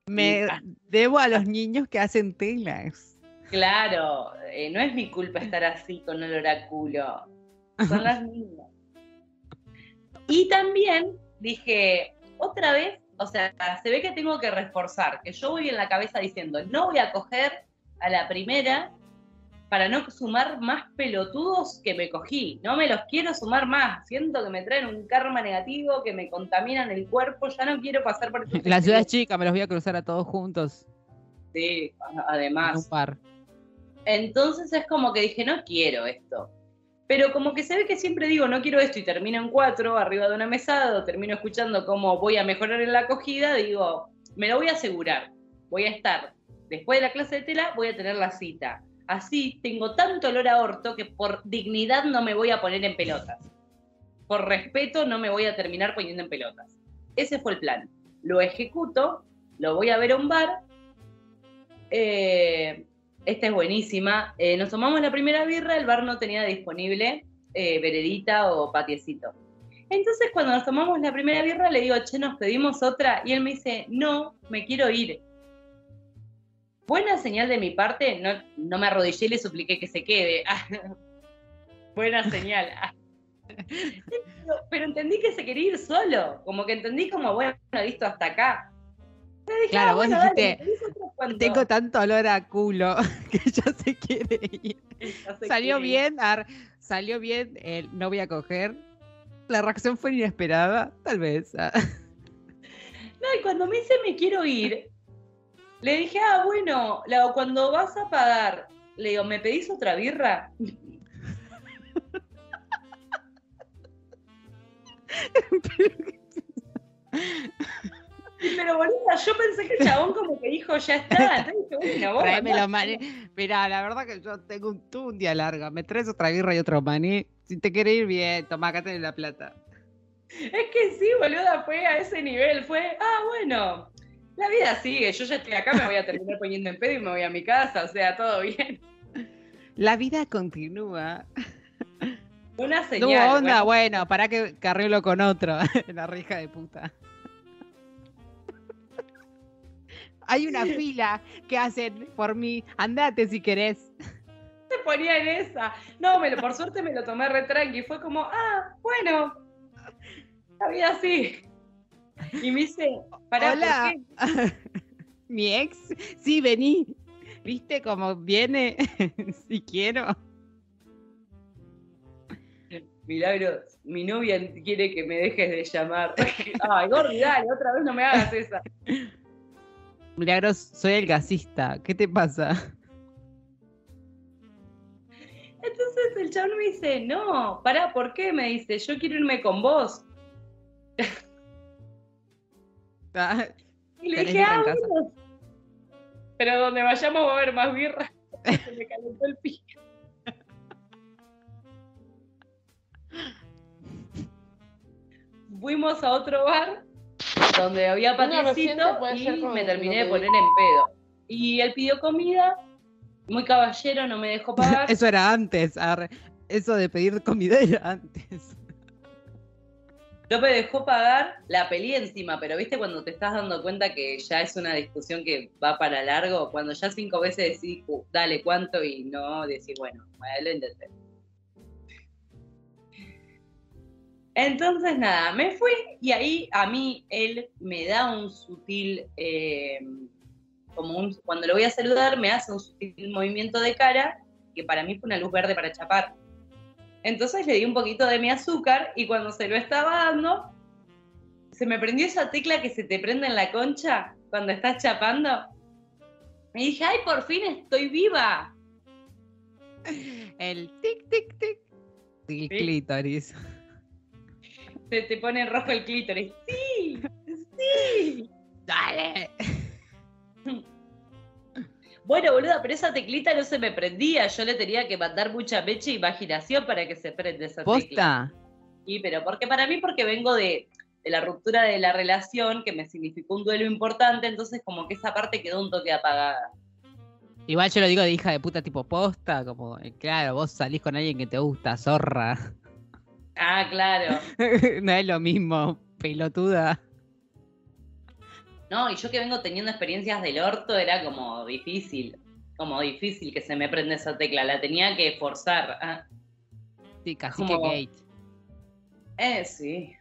Me debo a los niños que hacen telas. Claro, eh, no es mi culpa estar así con el oráculo, son las niñas. Y también dije, otra vez, o sea, se ve que tengo que reforzar, que yo voy en la cabeza diciendo, no voy a coger a la primera, para no sumar más pelotudos que me cogí. No me los quiero sumar más. Siento que me traen un karma negativo, que me contaminan el cuerpo. Ya no quiero pasar por La ciudad es chica, me los voy a cruzar a todos juntos. Sí, además. Entonces es como que dije, no quiero esto. Pero como que se ve que siempre digo, no quiero esto y termino en cuatro, arriba de una mesada, o termino escuchando cómo voy a mejorar en la acogida, digo, me lo voy a asegurar. Voy a estar, después de la clase de tela, voy a tener la cita Así tengo tanto olor a orto que por dignidad no me voy a poner en pelotas. Por respeto no me voy a terminar poniendo en pelotas. Ese fue el plan. Lo ejecuto, lo voy a ver a un bar. Eh, esta es buenísima. Eh, nos tomamos la primera birra, el bar no tenía disponible eh, veredita o patiecito. Entonces cuando nos tomamos la primera birra le digo, che, nos pedimos otra y él me dice, no, me quiero ir buena señal de mi parte, no, no me arrodillé y le supliqué que se quede. buena señal. pero, entendí que se quería ir solo, como que entendí como, bueno, visto hasta acá. claro, ah, vos dijiste, tengo tanto olor a culo que ya se quiere ir. salió bien, salió bien, no voy a coger. La reacción fue inesperada, tal vez. No, y cuando me dice me quiero ir, le dije, ah, bueno, cuando vas a pagar, le digo, ¿me pedís otra birra? Pero boluda, yo pensé que el chabón como que dijo, ya está. Entonces dije, bueno, maní. Mirá, la verdad que yo tengo un, un día largo. Me traes otra birra y otro maní. Si te quiere ir bien, toma, acá tenés la plata. Es que sí, boluda, fue a ese nivel. Fue, ah, bueno, la vida sigue, yo ya estoy acá, me voy a terminar poniendo en pedo y me voy a mi casa, o sea, todo bien. La vida continúa. Una señal. No, onda, bueno, para que carrelo con otro, la rija de puta. Hay una fila que hacen por mí, andate si querés. Se ponía en esa. No, me por suerte me lo tomé re tranqui. Fue como, ah, bueno, la vida así. Y me dice, para Hola. Mi ex, sí, vení. ¿Viste cómo viene? si quiero. Milagros, mi novia quiere que me dejes de llamar. Ay, Gordi, dale, otra vez no me hagas esa. Milagros, soy el gasista. ¿Qué te pasa? Entonces el chabón me dice, no, pará, ¿por qué? Me dice, yo quiero irme con vos. Ah, y le dije, ah, pero donde vayamos va a haber más birra. Se me calentó el pico. Fuimos a otro bar donde había patiecito y me terminé de poner en pedo. Y él pidió comida, muy caballero, no me dejó pagar. Eso era antes, eso de pedir comida era antes. No me dejó pagar, la peli encima, pero viste cuando te estás dando cuenta que ya es una discusión que va para largo, cuando ya cinco veces decís, uh, dale cuánto y no decís, bueno, lo intenté. Entonces, nada, me fui y ahí a mí él me da un sutil, eh, como un, cuando lo voy a saludar, me hace un sutil movimiento de cara que para mí fue una luz verde para chapar. Entonces le di un poquito de mi azúcar y cuando se lo estaba dando, se me prendió esa tecla que se te prende en la concha cuando estás chapando. Me dije, ay, por fin estoy viva. El tic, tic, tic. El clítoris. Se te pone rojo el clítoris. Sí, sí. Dale. Bueno, boluda, pero esa teclita no se me prendía. Yo le tenía que mandar mucha mecha e imaginación para que se prenda esa ¿Posta? tecla. Sí, pero porque para mí, porque vengo de, la ruptura de la relación, que me significó un duelo importante, entonces como que esa parte quedó un toque apagada. Igual yo lo digo de hija de puta tipo posta, como, eh, claro, vos salís con alguien que te gusta, zorra. Ah, claro. no es lo mismo, pelotuda. No, y yo que vengo teniendo experiencias del orto era como difícil, como difícil que se me prenda esa tecla, la tenía que forzar. Ah. Sí, casi que Gate. Eh, sí.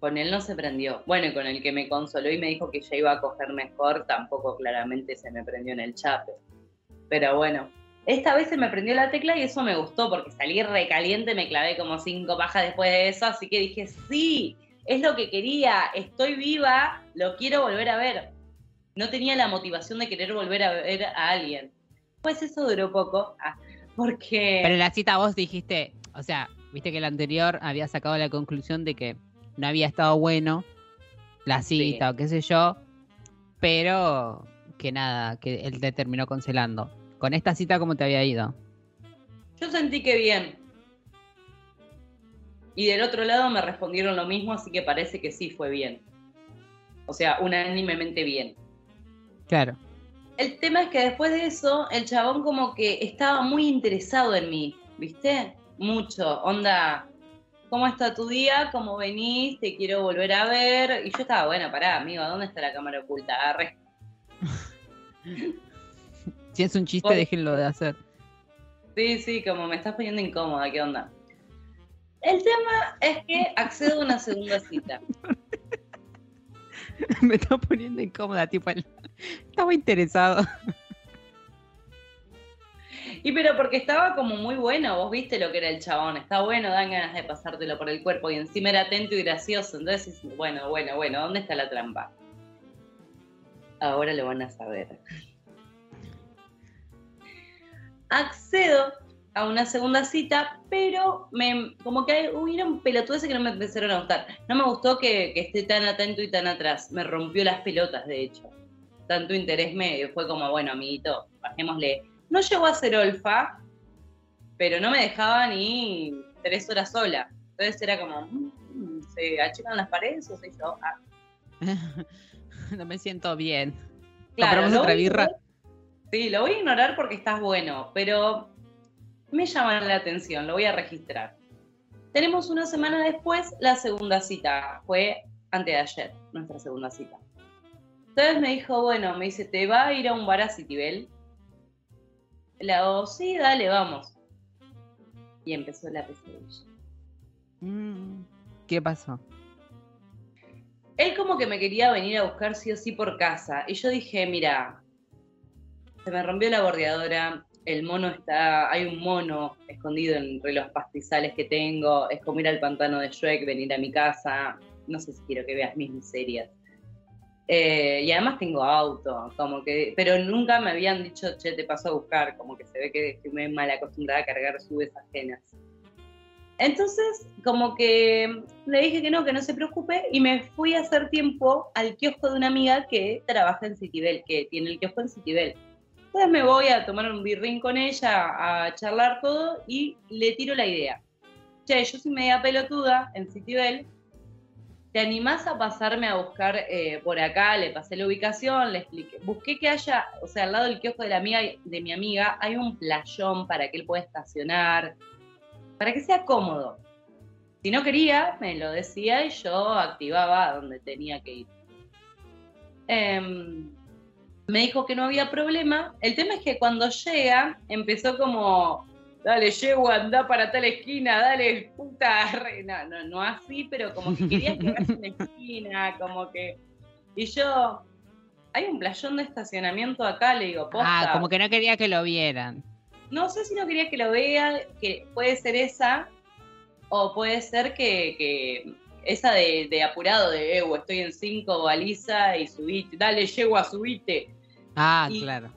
Con él no se prendió. Bueno, y con el que me consoló y me dijo que ya iba a coger mejor, tampoco claramente se me prendió en el chape. Pero bueno, esta vez se me prendió la tecla y eso me gustó porque salí recaliente, me clavé como cinco pajas después de eso, así que dije, sí, es lo que quería, estoy viva, lo quiero volver a ver. No tenía la motivación de querer volver a ver a alguien. Pues eso duró poco, ah, porque... Pero en la cita vos dijiste, o sea, viste que el anterior había sacado la conclusión de que no había estado bueno la cita o qué sé yo, pero que nada, que él te terminó cancelando. Con esta cita, ¿cómo te había ido? Yo sentí que bien. Y del otro lado me respondieron lo mismo, así que parece que sí fue bien. O sea, unánimemente bien. Claro. El tema es que después de eso, el chabón como que estaba muy interesado en mí, ¿viste? Mucho. Onda, ¿cómo está tu día? ¿Cómo venís? Te quiero volver a ver. Y yo estaba, bueno, pará, amigo, ¿dónde está la cámara oculta? Agarré. si es un chiste, déjenlo de hacer. Sí, sí, como me estás poniendo incómoda, ¿qué onda? El tema es que accedo a una segunda cita. Me está poniendo incómoda, tipo, estaba interesado. Y pero porque estaba como muy bueno, vos viste lo que era el chabón, está bueno, dan ganas de pasártelo por el cuerpo y encima era atento y gracioso, entonces, bueno, bueno, bueno, ¿dónde está la trampa? Ahora lo van a saber. Accedo a una segunda cita, pero me, como que hubieron pelotudeces que no me empezaron a gustar. No me gustó que, esté tan atento y tan atrás. Me rompió las pelotas, de hecho. Tanto interés me fue como, bueno, amiguito, bajémosle. No llegó a ser olfa, pero no me dejaba ni tres horas sola. Entonces era como, mm, ¿se achican las paredes o soy yo? Ah. no me siento bien. Claro, otra birra? Sí, lo voy a ignorar porque estás bueno, pero me llaman la atención, lo voy a registrar. Tenemos una semana después la segunda cita, fue antes de ayer, nuestra segunda cita. Entonces me dijo, bueno, me dice, ¿te va a ir a un bar a Citibel? Le hago, sí, dale, vamos. Y empezó la pesadilla. Mm, ¿Qué pasó? Él como que me quería venir a buscar sí o sí por casa. Y yo dije, mira, se me rompió la bordeadora, el mono está, hay un mono escondido entre los pastizales que tengo, es como ir al pantano de Shrek, venir a mi casa, no sé si quiero que veas mis miserias. Eh, y además tengo auto, como que, pero nunca me habían dicho, che, te paso a buscar, como que se ve que estoy muy mal acostumbrada a cargar subes ajenas. Entonces, como que le dije que no, que no se preocupe, y me fui a hacer tiempo al kiosco de una amiga que trabaja en Citibel, que tiene el kiosco en Citibel. Entonces me voy a tomar un birrín con ella, a charlar todo y le tiro la idea. Che, yo soy media pelotuda en Citibel. ¿Te animás a pasarme a buscar eh, por acá? Le pasé la ubicación, le expliqué. Busqué que haya, o sea, al lado del kiosco de, la amiga, de mi amiga, hay un playón para que él pueda estacionar, para que sea cómodo. Si no quería, me lo decía y yo activaba donde tenía que ir. Eh, me dijo que no había problema. El tema es que cuando llega, empezó como, dale, llego, anda para tal esquina, dale, puta, no, no, no así, pero como que quería quedarse en la esquina, como que... Y yo, hay un playón de estacionamiento acá, le digo, posta. Ah, como que no quería que lo vieran. No sé si no quería que lo vea, que puede ser esa, o puede ser que esa de, apurado, de, eh, estoy en cinco, baliza y subite, dale, llego a subite. Ah, claro.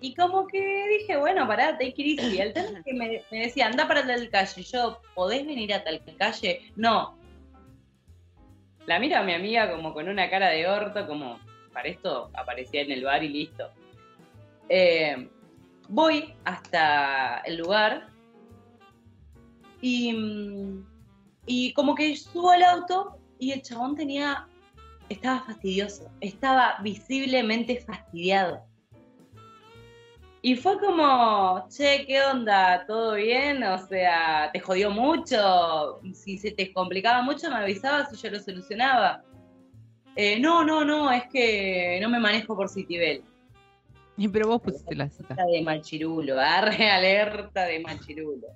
Y como que dije, bueno, pará, take it easy. El tema es que me, decía, anda para tal calle. Yo, ¿podés venir a tal calle? No. La miro a mi amiga como con una cara de orto, como, para esto aparecía en el bar y listo. Eh, voy hasta el lugar y mm, y como que subo al auto y el chabón tenía, estaba fastidioso, estaba visiblemente fastidiado. Y fue como, che, ¿qué onda? ¿Todo bien? O sea, ¿te jodió mucho? Si se te complicaba mucho, me avisabas y yo lo solucionaba. Eh, no, no, no, es que no me manejo por Citibel. Pero vos pusiste la cita. Alerta de machirulo, arre alerta de machirulo.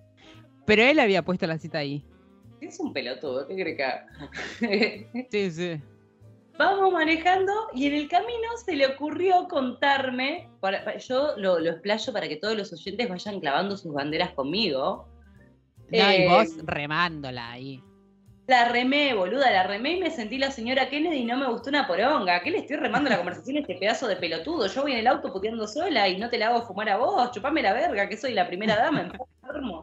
Pero él había puesto la cita ahí. Es un pelotudo, ¿qué cree que Sí, sí. Vamos manejando y en el camino se le ocurrió contarme, yo lo, lo, explayo para que todos los oyentes vayan clavando sus banderas conmigo. No, y eh, vos remándola ahí. La remé, boluda, la remé y me sentí la señora Kennedy y no me gustó una poronga. ¿Qué le estoy remando la conversación a este pedazo de pelotudo? Yo voy en el auto puteando sola y no te la hago fumar a vos. Chupame la verga, que soy la primera dama, enfermo.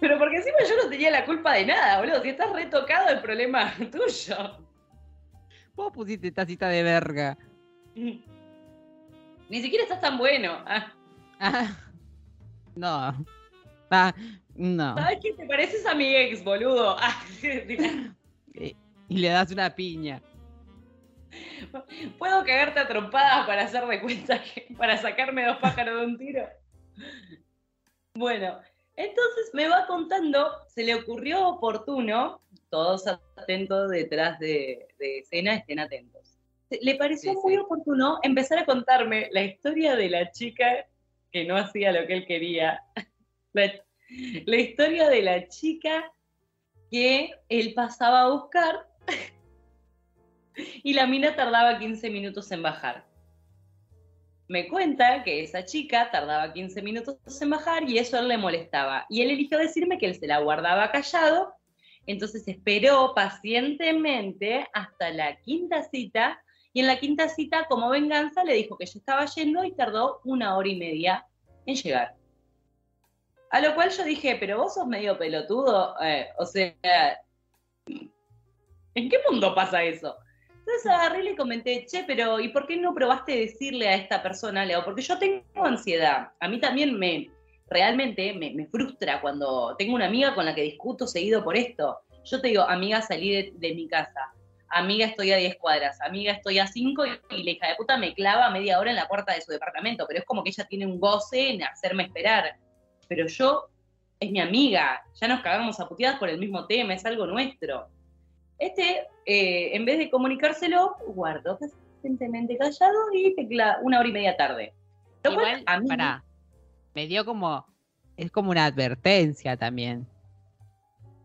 Pero porque encima yo no tenía la culpa de nada, boludo. Si estás retocado, el problema es tuyo. Vos pusiste tacita de verga. Ni siquiera estás tan bueno. Ah. ah. No. Ah, no. ¿Sabes qué te pareces a mi ex, boludo? Ah, y, le das una piña. ¿Puedo cagarte a trompadas para hacer de cuenta que, para sacarme dos pájaros de un tiro? Bueno, entonces me va contando, se le ocurrió oportuno, todos atentos detrás de, escena, estén atentos. Le pareció muy oportuno empezar a contarme la historia de la chica que no hacía lo que él quería. La, historia de la chica que él pasaba a buscar y la mina tardaba 15 minutos en bajar. Me cuenta que esa chica tardaba 15 minutos en bajar y eso a él le molestaba. Y él eligió decirme que él se la guardaba callado, entonces esperó pacientemente hasta la quinta cita y en la quinta cita, como venganza, le dijo que yo estaba yendo y tardó una hora y media en llegar. A lo cual yo dije, pero vos sos medio pelotudo, eh, o sea, ¿en qué mundo pasa eso? Entonces agarré y le comenté, che, pero ¿y por qué no probaste decirle a esta persona, Leo? Porque yo tengo ansiedad. A mí también me, realmente me, frustra cuando tengo una amiga con la que discuto seguido por esto. Yo te digo, amiga, salí de, mi casa. Amiga, estoy a 10 cuadras. Amiga, estoy a 5 y, y, la hija de puta me clava media hora en la puerta de su departamento. Pero es como que ella tiene un goce en hacerme esperar pero yo es mi amiga, ya nos cagamos a puteadas por el mismo tema, es algo nuestro. Este, eh, en vez de comunicárselo, guardó pacientemente callado y una hora y media tarde. Igual, para, me dio como, es como una advertencia también.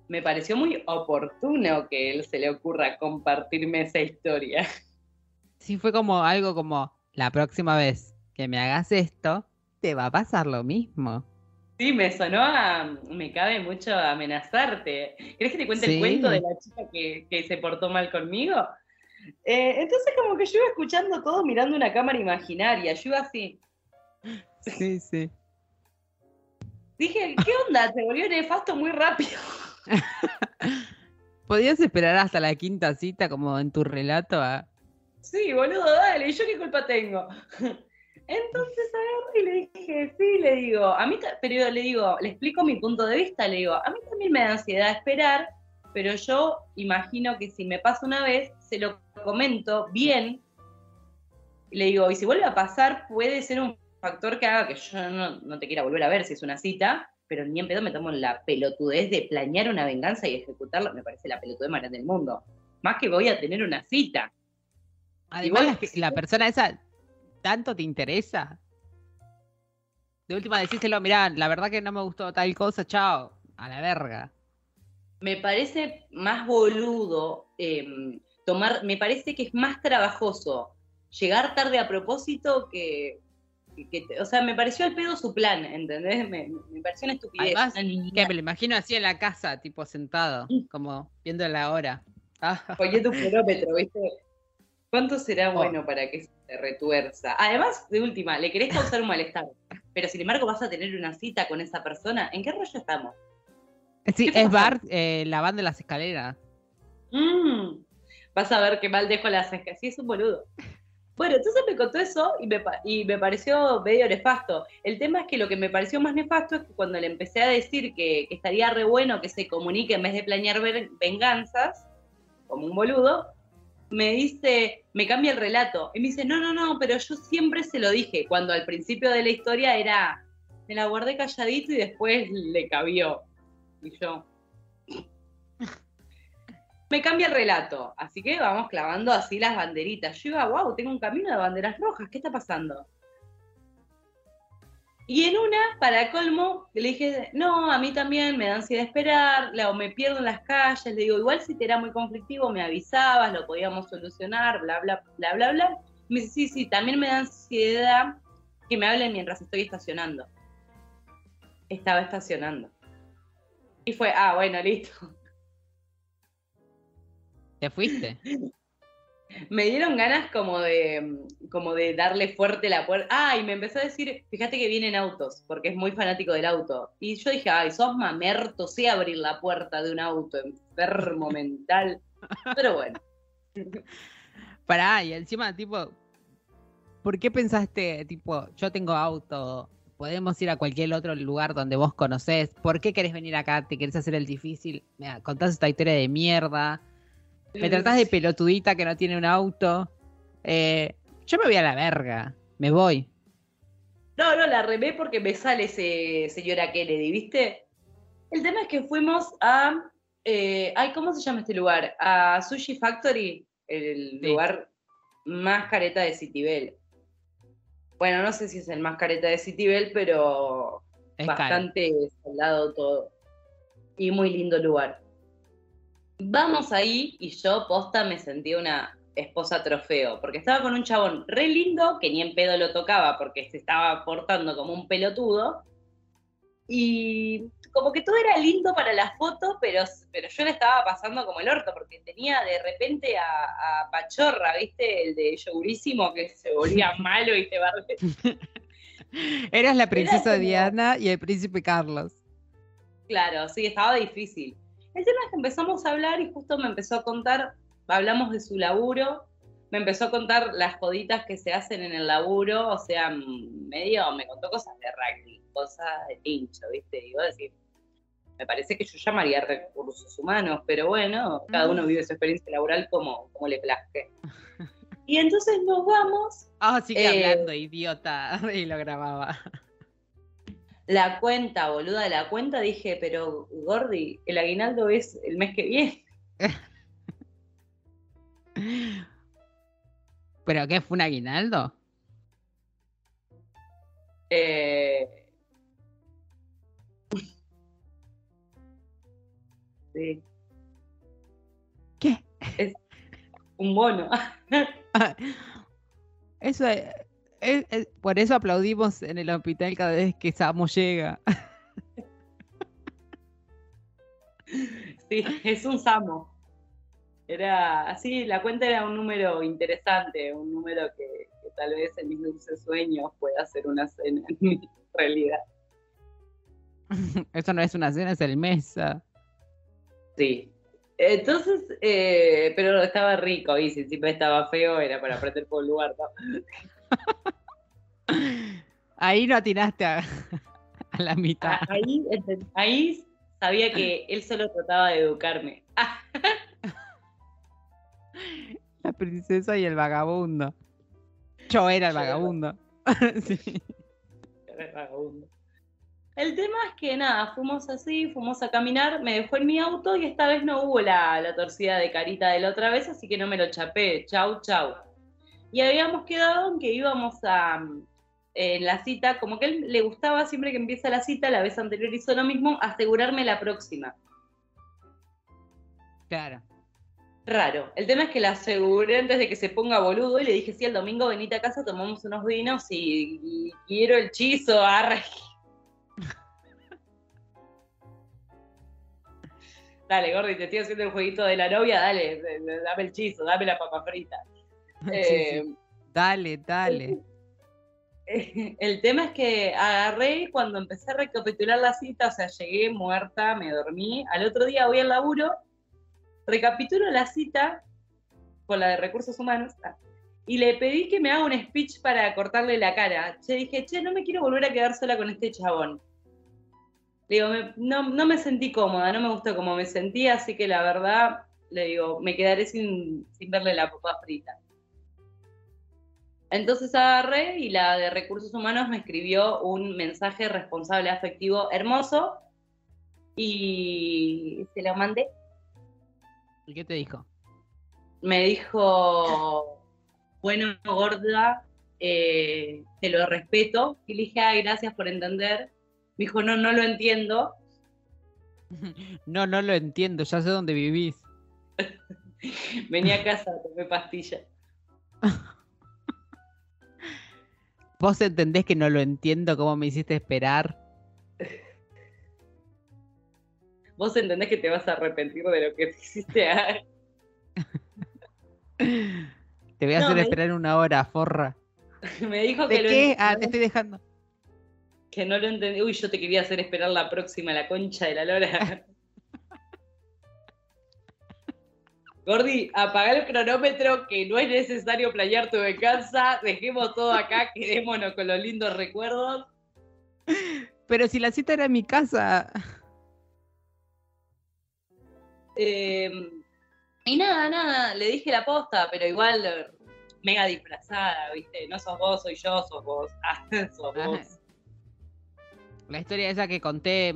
Me pareció muy oportuno que él se le ocurra compartirme esa historia. Sí, fue como algo como, la próxima vez que me hagas esto, te va a pasar lo mismo. Sí, me sonó a. Me cabe mucho amenazarte. ¿Querés que te cuente el cuento de la chica que, se portó mal conmigo? Eh, entonces, como que yo iba escuchando todo mirando una cámara imaginaria. Yo iba así. Sí, sí. Dije, ¿qué onda? Te volvió nefasto muy rápido. ¿Podías esperar hasta la quinta cita, como en tu relato? Sí, boludo, dale. ¿Y yo qué culpa tengo? Entonces a ver, y le dije, sí, le digo, a mí, pero le digo, le explico mi punto de vista, le digo, a mí también me da ansiedad esperar, pero yo imagino que si me pasa una vez, se lo comento bien, y le digo, y si vuelve a pasar, puede ser un factor que haga que yo no, te quiera volver a ver si es una cita, pero ni en pedo me tomo la pelotudez de planear una venganza y ejecutarla, me parece la pelotudez más grande del mundo. Más que voy a tener una cita. Igual la persona esa tanto te interesa? De última decíselo, mirá, la verdad que no me gustó tal cosa, chao, a la verga. Me parece más boludo em, tomar, me parece que es más trabajoso llegar tarde a propósito que, o sea, me pareció al pedo su plan, ¿entendés? Me, pareció una estupidez. Además, que me lo imagino así en la casa, tipo sentado, como viendo la hora. Oye, tu kilómetro, ¿viste? ¿Cuánto será oh. bueno para que se retuerza? Además, de última, le querés causar un malestar, pero sin embargo vas a tener una cita con esa persona. ¿En qué rollo estamos? Sí, es Bart eh, lavando las escaleras. Mm, vas a ver qué mal dejo las escaleras. Sí, es un boludo. Bueno, entonces me contó eso y me, y me pareció medio nefasto. El tema es que lo que me pareció más nefasto es que cuando le empecé a decir que, que estaría re bueno que se comunique en vez de planear venganzas, como un boludo, me dice, me cambia el relato. Y me dice, no, no, no, pero yo siempre se lo dije, cuando al principio de la historia era, me la guardé calladito y después le cabió. Y yo, me cambia el relato. Así que vamos clavando así las banderitas. Yo iba, wow, tengo un camino de banderas rojas, ¿qué está pasando? Y en una, para colmo, le dije, no, a mí también me da ansiedad esperar, o me pierdo en las calles, le digo, igual si te era muy conflictivo, me avisabas, lo podíamos solucionar, bla, bla, bla, bla, bla. Me dice, sí, sí, también me da ansiedad que me hablen mientras estoy estacionando. Estaba estacionando. Y fue, ah, bueno, listo. ¿Te fuiste? me dieron ganas como de, como de darle fuerte la puerta. Ah, y me empezó a decir, fíjate que vienen autos, porque es muy fanático del auto. Y yo dije, ay, sos mamerto, sé abrir la puerta de un auto, enfermo mental. Pero bueno. Pará, y encima, tipo, ¿por qué pensaste, tipo, yo tengo auto, podemos ir a cualquier otro lugar donde vos conocés? ¿Por qué querés venir acá? ¿Te querés hacer el difícil? Mira, contás esta historia de mierda me tratás de pelotudita que no tiene un auto. Eh, yo me voy a la verga. Me voy. No, no, la remé porque me sale ese señora Kennedy, ¿viste? El tema es que fuimos a. Eh, ay, ¿cómo se llama este lugar? A Sushi Factory, el lugar más careta de Citibel. Bueno, no sé si es el más careta de Citibel, pero bastante soldado todo. Y muy lindo lugar. Vamos ahí y yo posta me sentí una esposa trofeo, porque estaba con un chabón re lindo, que ni en pedo lo tocaba porque se estaba portando como un pelotudo, y como que todo era lindo para la foto, pero, pero yo le estaba pasando como el orto, porque tenía de repente a, Pachorra, ¿viste? El de Yogurísimo, que se volvía malo y te barre. Eras la princesa Diana y el príncipe Carlos. Claro, sí, estaba difícil. El tema es que empezamos a hablar y justo me empezó a contar, hablamos de su laburo, me empezó a contar las joditas que se hacen en el laburo, o sea, medio me contó cosas de rugby, cosas de pincho, ¿viste? Digo, decir, me parece que yo llamaría recursos humanos, pero bueno, cada uno vive su experiencia laboral como, como le plazque. Y entonces nos vamos. Ah, sigue eh, hablando, idiota. Y lo grababa la cuenta, boluda, de la cuenta, dije, pero Gordi, el aguinaldo es el mes que viene. ¿Pero qué fue un aguinaldo? Eh... Sí. ¿Qué? Es un bono. Eso es, por eso aplaudimos en el hospital cada vez que Samo llega. Sí, es un Samo. Era así, la cuenta era un número interesante, un número que, tal vez en mis dulces sueños pueda ser una cena en mi realidad. Eso no es una cena, es el mesa. Sí. Entonces, eh, pero estaba rico, y si siempre estaba feo, era para aprender por el lugar. Ahí no atinaste a, la mitad. Ah, ahí, sabía que él solo trataba de educarme. La princesa y el vagabundo. Yo era el vagabundo. Era el vagabundo. El tema es que nada, fuimos así, fuimos a caminar, me dejó en mi auto y esta vez no hubo la, la torcida de carita de la otra vez, así que no me lo chapé. Chau, chau. Y habíamos quedado en que íbamos a, en la cita, como que él le gustaba siempre que empieza la cita, la vez anterior hizo lo mismo, asegurarme la próxima. Claro. Raro. El tema es que la aseguré antes de que se ponga boludo y le dije, sí, el domingo venite a casa, tomamos unos vinos y, quiero el chizo, arre. dale, Gordi, te estoy haciendo el jueguito de la novia, dale, dame el chizo, dame la papa frita. Eh, dale, dale. el tema es que agarré cuando empecé a recapitular la cita, o sea, llegué muerta, me dormí. Al otro día voy al laburo, recapitulo la cita con la de recursos humanos ah, y le pedí que me haga un speech para cortarle la cara. Che, dije, che, no me quiero volver a quedar sola con este chabón. Le digo, no, no me sentí cómoda, no me gustó como me sentía, así que la verdad, le digo, me quedaré sin, sin verle la papa frita. Entonces agarré y la de recursos humanos me escribió un mensaje responsable afectivo hermoso y se lo mandé. ¿Y qué te dijo? Me dijo, bueno, gorda, eh, te lo respeto. Y le dije, ay, gracias por entender. Me dijo, no, no lo entiendo. No, no lo entiendo, ya sé dónde vivís. Vení a casa, tomé pastilla. ¿Vos entendés que no lo entiendo cómo me hiciste esperar? Vos entendés que te vas a arrepentir de lo que te hiciste. A... te voy a hacer esperar una hora, forra. me dijo ¿De que qué? Ah, te estoy dejando. Que no lo entendí. Uy, yo te quería hacer esperar la próxima, la concha de la lora. Gordi, apaga el cronómetro, que no es necesario planear tu casa. Dejemos todo acá, quedémonos con los lindos recuerdos. Pero si la cita era en mi casa. Eh, y nada, nada, le dije la posta, pero igual eh, mega disfrazada, ¿viste? No sos vos, soy yo, sos vos. Ah, sos Ajá. vos. La historia esa que conté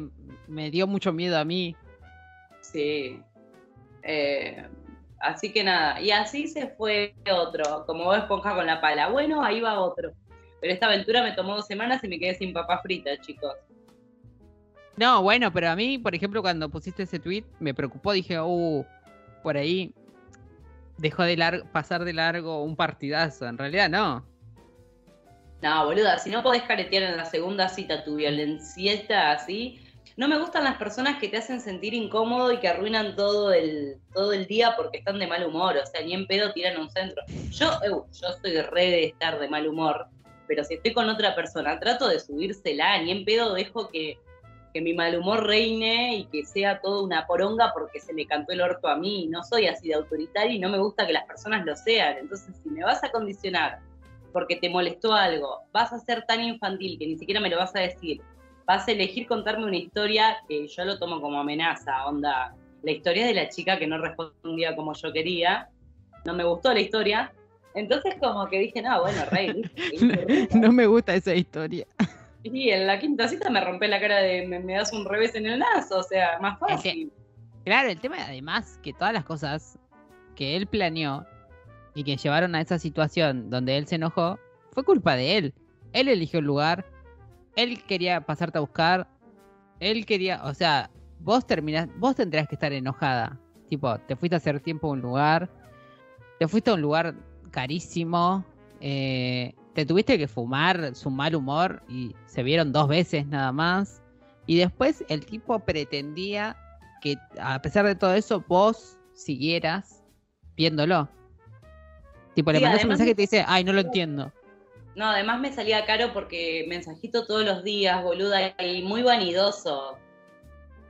me dio mucho miedo a mí. Sí. Eh, así que nada, y así se fue otro, como vos esponja con la pala. Bueno, ahí va otro. Pero esta aventura me tomó dos semanas y me quedé sin papa frita, chicos. No, bueno, pero a mí, por ejemplo, cuando pusiste ese tweet, me preocupó. Dije, uh, por ahí dejó de pasar de largo un partidazo. En realidad, no. No, boluda, si no podés caretear en la segunda cita tu violencieta así, no me gustan las personas que te hacen sentir incómodo y que arruinan todo el, todo el día porque están de mal humor, o sea, ni en pedo tiran un centro. Yo, eh, yo soy re de estar de mal humor, pero si estoy con otra persona, trato de subírsela, ni en pedo dejo que, que mi mal humor reine y que sea toda una poronga porque se me cantó el orto a mí. No soy así de autoritaria y no me gusta que las personas lo sean. Entonces, si me vas a condicionar porque te molestó algo, vas a ser tan infantil que ni siquiera me lo vas a decir, vas a elegir contarme una historia que yo lo tomo como amenaza, onda, la historia de la chica que no respondía como yo quería, no me gustó la historia, entonces como que dije, no, bueno, rey, no me gusta esa historia. y en la quinta cita me rompé la cara de, me, me das un revés en el nazo, o sea, más fácil. Claro, el tema además que todas las cosas que él planeó y que llevaron a esa situación donde él se enojó, fue culpa de él. Él eligió el lugar, él quería pasarte a buscar, él quería, o sea, vos terminás, vos tendrías que estar enojada. Tipo, te fuiste a hacer tiempo a un lugar, te fuiste a un lugar carísimo, eh, te tuviste que fumar su mal humor y se vieron dos veces nada más. Y después el tipo pretendía que a pesar de todo eso vos siguieras viéndolo. Tipo, le mandas un mensaje y te dice, ay, no lo entiendo. No, además me salía caro porque mensajito todos los días, boluda, y muy vanidoso.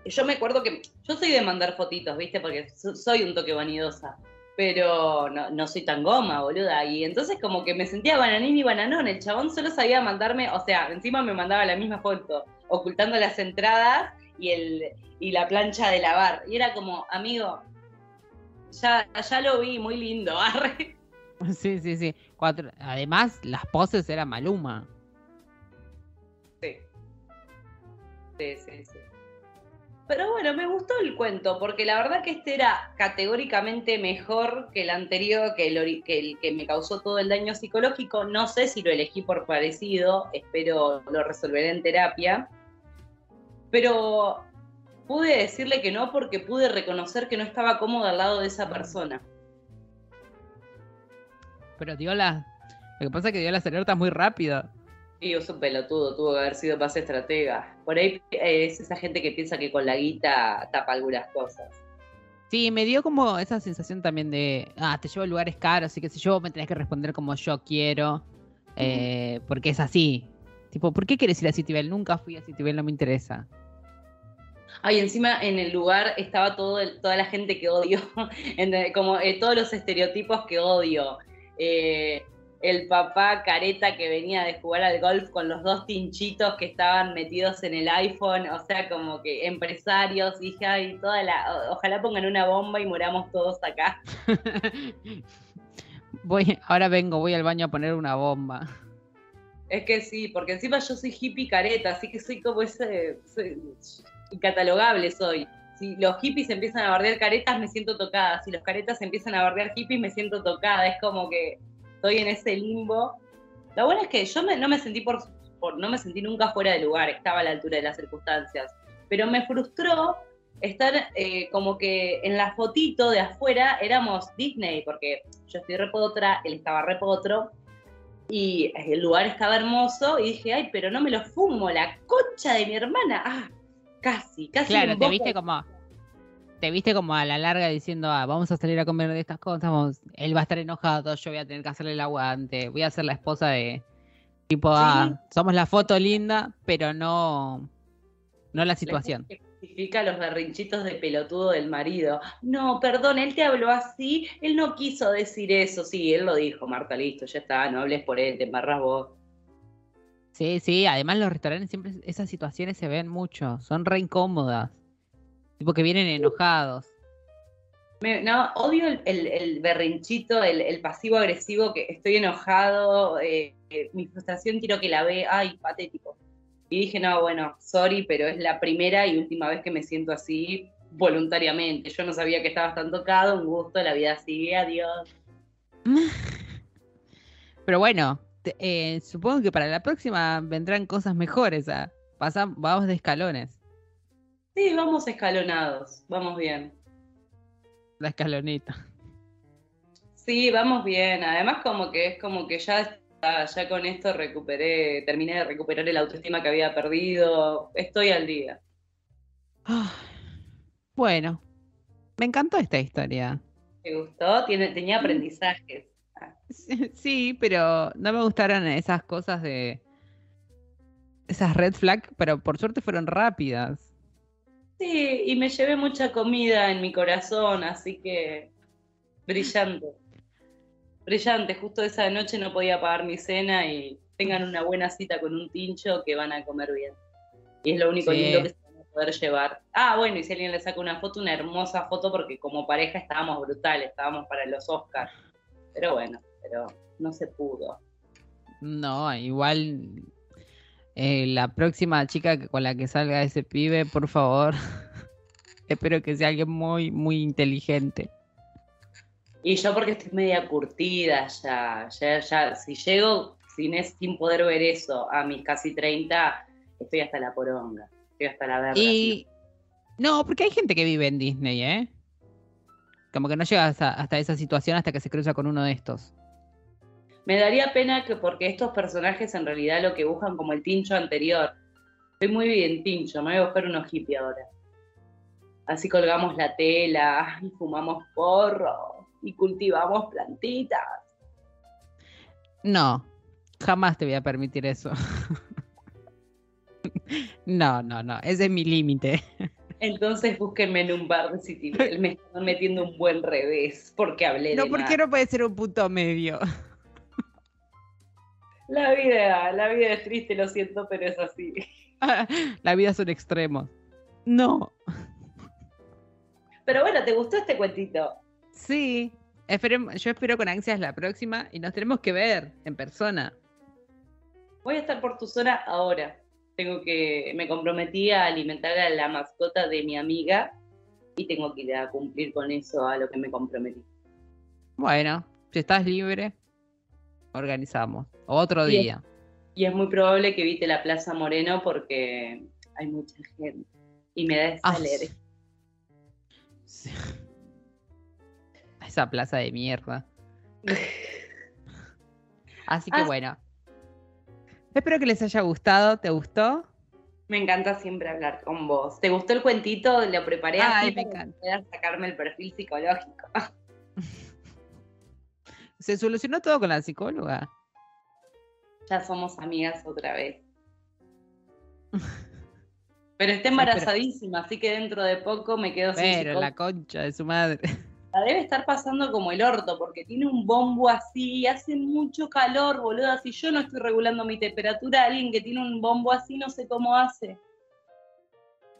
Yo me acuerdo que yo soy de mandar fotitos, ¿viste? Porque so- soy un toque vanidosa, pero no, no soy tan goma, boluda. Y entonces como que me sentía bananín y bananón. El chabón solo sabía mandarme, o sea, encima me mandaba la misma foto, ocultando las entradas y, el, y la plancha de lavar. Y era como, amigo, ya, ya lo vi, muy lindo. arre. Sí, sí, sí. Además, las poses eran Maluma. Sí. Sí, sí, sí. Pero bueno, me gustó el cuento, porque la verdad que este era categóricamente mejor que el anterior, que el, que el que me causó todo el daño psicológico. No sé si lo elegí por parecido, espero lo resolveré en terapia. Pero pude decirle que no porque pude reconocer que no estaba cómoda al lado de esa persona. Pero dio la. Lo que pasa es que dio las alertas muy rápido. Y es un pelotudo, tuvo que haber sido más estratega. Por ahí es esa gente que piensa que con la guita tapa algunas cosas. Sí, me dio como esa sensación también de, ah, te llevo a lugares caros, así que si yo me tenés que responder como yo quiero, eh, porque es así. Tipo, ¿por qué quieres ir a Citibel? Nunca fui a Citibel, no me interesa. Ay, encima en el lugar estaba todo toda la gente que odio, como eh, todos los estereotipos que odio. Eh, el papá careta que venía de jugar al golf con los dos tinchitos que estaban metidos en el iPhone, o sea, como que empresarios, y dije, ay, toda la, ojalá pongan una bomba y moramos todos acá. voy, ahora vengo, voy al baño a poner una bomba. Es que sí, porque encima yo soy hippie careta, así que soy como ese, soy- incatalogable soy. Si los hippies empiezan a bardear caretas, me siento tocada. Si los caretas empiezan a bardear hippies, me siento tocada. Es como que estoy en ese limbo. Lo bueno es que yo no me sentí por, no me sentí nunca fuera de lugar, estaba a la altura de las circunstancias. Pero me frustró estar eh, como que en la fotito de afuera éramos Disney, porque yo estoy repotra, él estaba repotro, y el lugar estaba hermoso, y dije, ay, pero no me lo fumo, la concha de mi hermana. Ah, casi, casi. Claro, te viste como te viste como a la larga diciendo, ah, vamos a salir a comer de estas cosas, él va a estar enojado, yo voy a tener que hacerle el aguante, voy a ser la esposa de tipo, ah, somos la foto linda, pero no, no la situación. Justifica los berrinchitos de pelotudo del marido. No, perdón, él te habló así, él no quiso decir eso. Sí, él lo dijo, Marta, listo, ya está, no hables por él, te embarras vos. Sí, sí, además los restaurantes siempre esas situaciones se ven mucho, son re incómodas. Tipo que vienen enojados. no, odio el, berrinchito, el, pasivo agresivo, que estoy enojado, eh, mi frustración quiero que la ve, ay, patético. Y dije, no, bueno, sorry, pero es la primera y última vez que me siento así voluntariamente. Yo no sabía que estabas tan tocado, un gusto, la vida sigue, adiós. Pero bueno, eh, supongo que para la próxima vendrán cosas mejores. ¿ah? vamos de escalones. Sí, vamos escalonados, vamos bien. La escalonita. Sí, vamos bien. Además, como que es como que ya ya con esto recuperé, terminé de recuperar el autoestima que había perdido. Estoy al día. bueno, me encantó esta historia. ¿Te gustó? Tiene, tenía aprendizajes. Sí, pero no me gustaron esas cosas de esas red flags, pero por suerte fueron rápidas. Sí, y me llevé mucha comida en mi corazón, así que brillante. Brillante, justo esa noche no podía pagar mi cena y tengan una buena cita con un tincho que van a comer bien. Y es lo único lindo que se van a poder llevar. Ah, bueno, y si alguien le saca una foto, una hermosa foto, porque como pareja estábamos brutales, estábamos para los Oscars. Pero bueno, pero no se pudo. No, igual eh, la próxima chica con la que salga ese pibe, por favor, espero que sea alguien muy, muy inteligente. Y yo porque estoy media curtida ya, ya, ya, si llego sin, sin poder ver eso a mis casi 30, estoy hasta la poronga, estoy hasta la verga. Y no, porque hay gente que vive en Disney, ¿eh? Como que no llega hasta esa situación hasta que se cruza con uno de estos. Me daría pena que porque estos personajes en realidad lo que buscan como el tincho anterior. Estoy muy bien tincho, me voy a buscar unos hippie ahora. Así colgamos la tela y fumamos porro y cultivamos plantitas. No, jamás te voy a permitir eso. no, no, no, ese es mi límite. Entonces búsquenme en un bar de City. Me están metiendo un buen revés porque hablé no, de No, porque no puede ser un punto medio. La vida, la vida es triste, lo siento, pero es así. la vida es un extremo. No. Pero bueno, ¿te gustó este cuentito? Sí. yo espero con ansias la próxima y nos tenemos que ver en persona. Voy a estar por tu zona ahora. Tengo que, me comprometí a alimentar a la mascota de mi amiga y tengo que ir a cumplir con eso a lo que me comprometí. Bueno, si estás libre, organizamos. Otro día. y es muy probable que evite la Plaza Moreno porque hay mucha gente y me da ah, Esa plaza de mierda. Así que ah. bueno. Espero que les haya gustado. ¿Te gustó? Me encanta siempre hablar con vos. ¿Te gustó el cuentito? Lo preparé Ay, me encanta. para sacarme el perfil psicológico. Se solucionó todo con la psicóloga. Ya somos amigas otra vez. Pero está embarazadísima, así que dentro de poco me quedo sin Pero la concha de su madre. La debe estar pasando como el orto, porque tiene un bombo así, hace mucho calor, boludo. Si yo no estoy regulando mi temperatura, alguien que tiene un bombo así no sé cómo hace.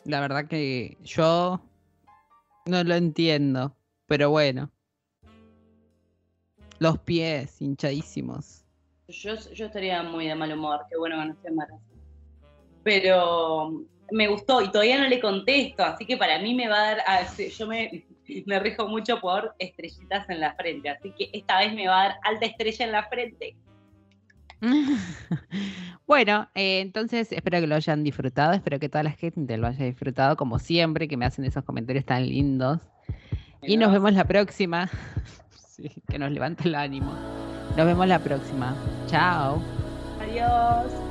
La verdad que yo no lo entiendo, pero bueno. Los pies hinchadísimos. Yo, yo estaría muy de mal humor, qué bueno que no esté embarazada. Pero me gustó y todavía no le contesto, así que para mí me va a dar, yo me, me rijo mucho por estrellitas en la frente, así que esta vez me va a dar alta estrella en la frente. bueno, eh, entonces espero que lo hayan disfrutado, espero que toda la gente lo haya disfrutado como siempre, que me hacen esos comentarios tan lindos. Y nos vemos la próxima. sí, que nos levante el ánimo. Nos vemos la próxima. Chao. Adiós.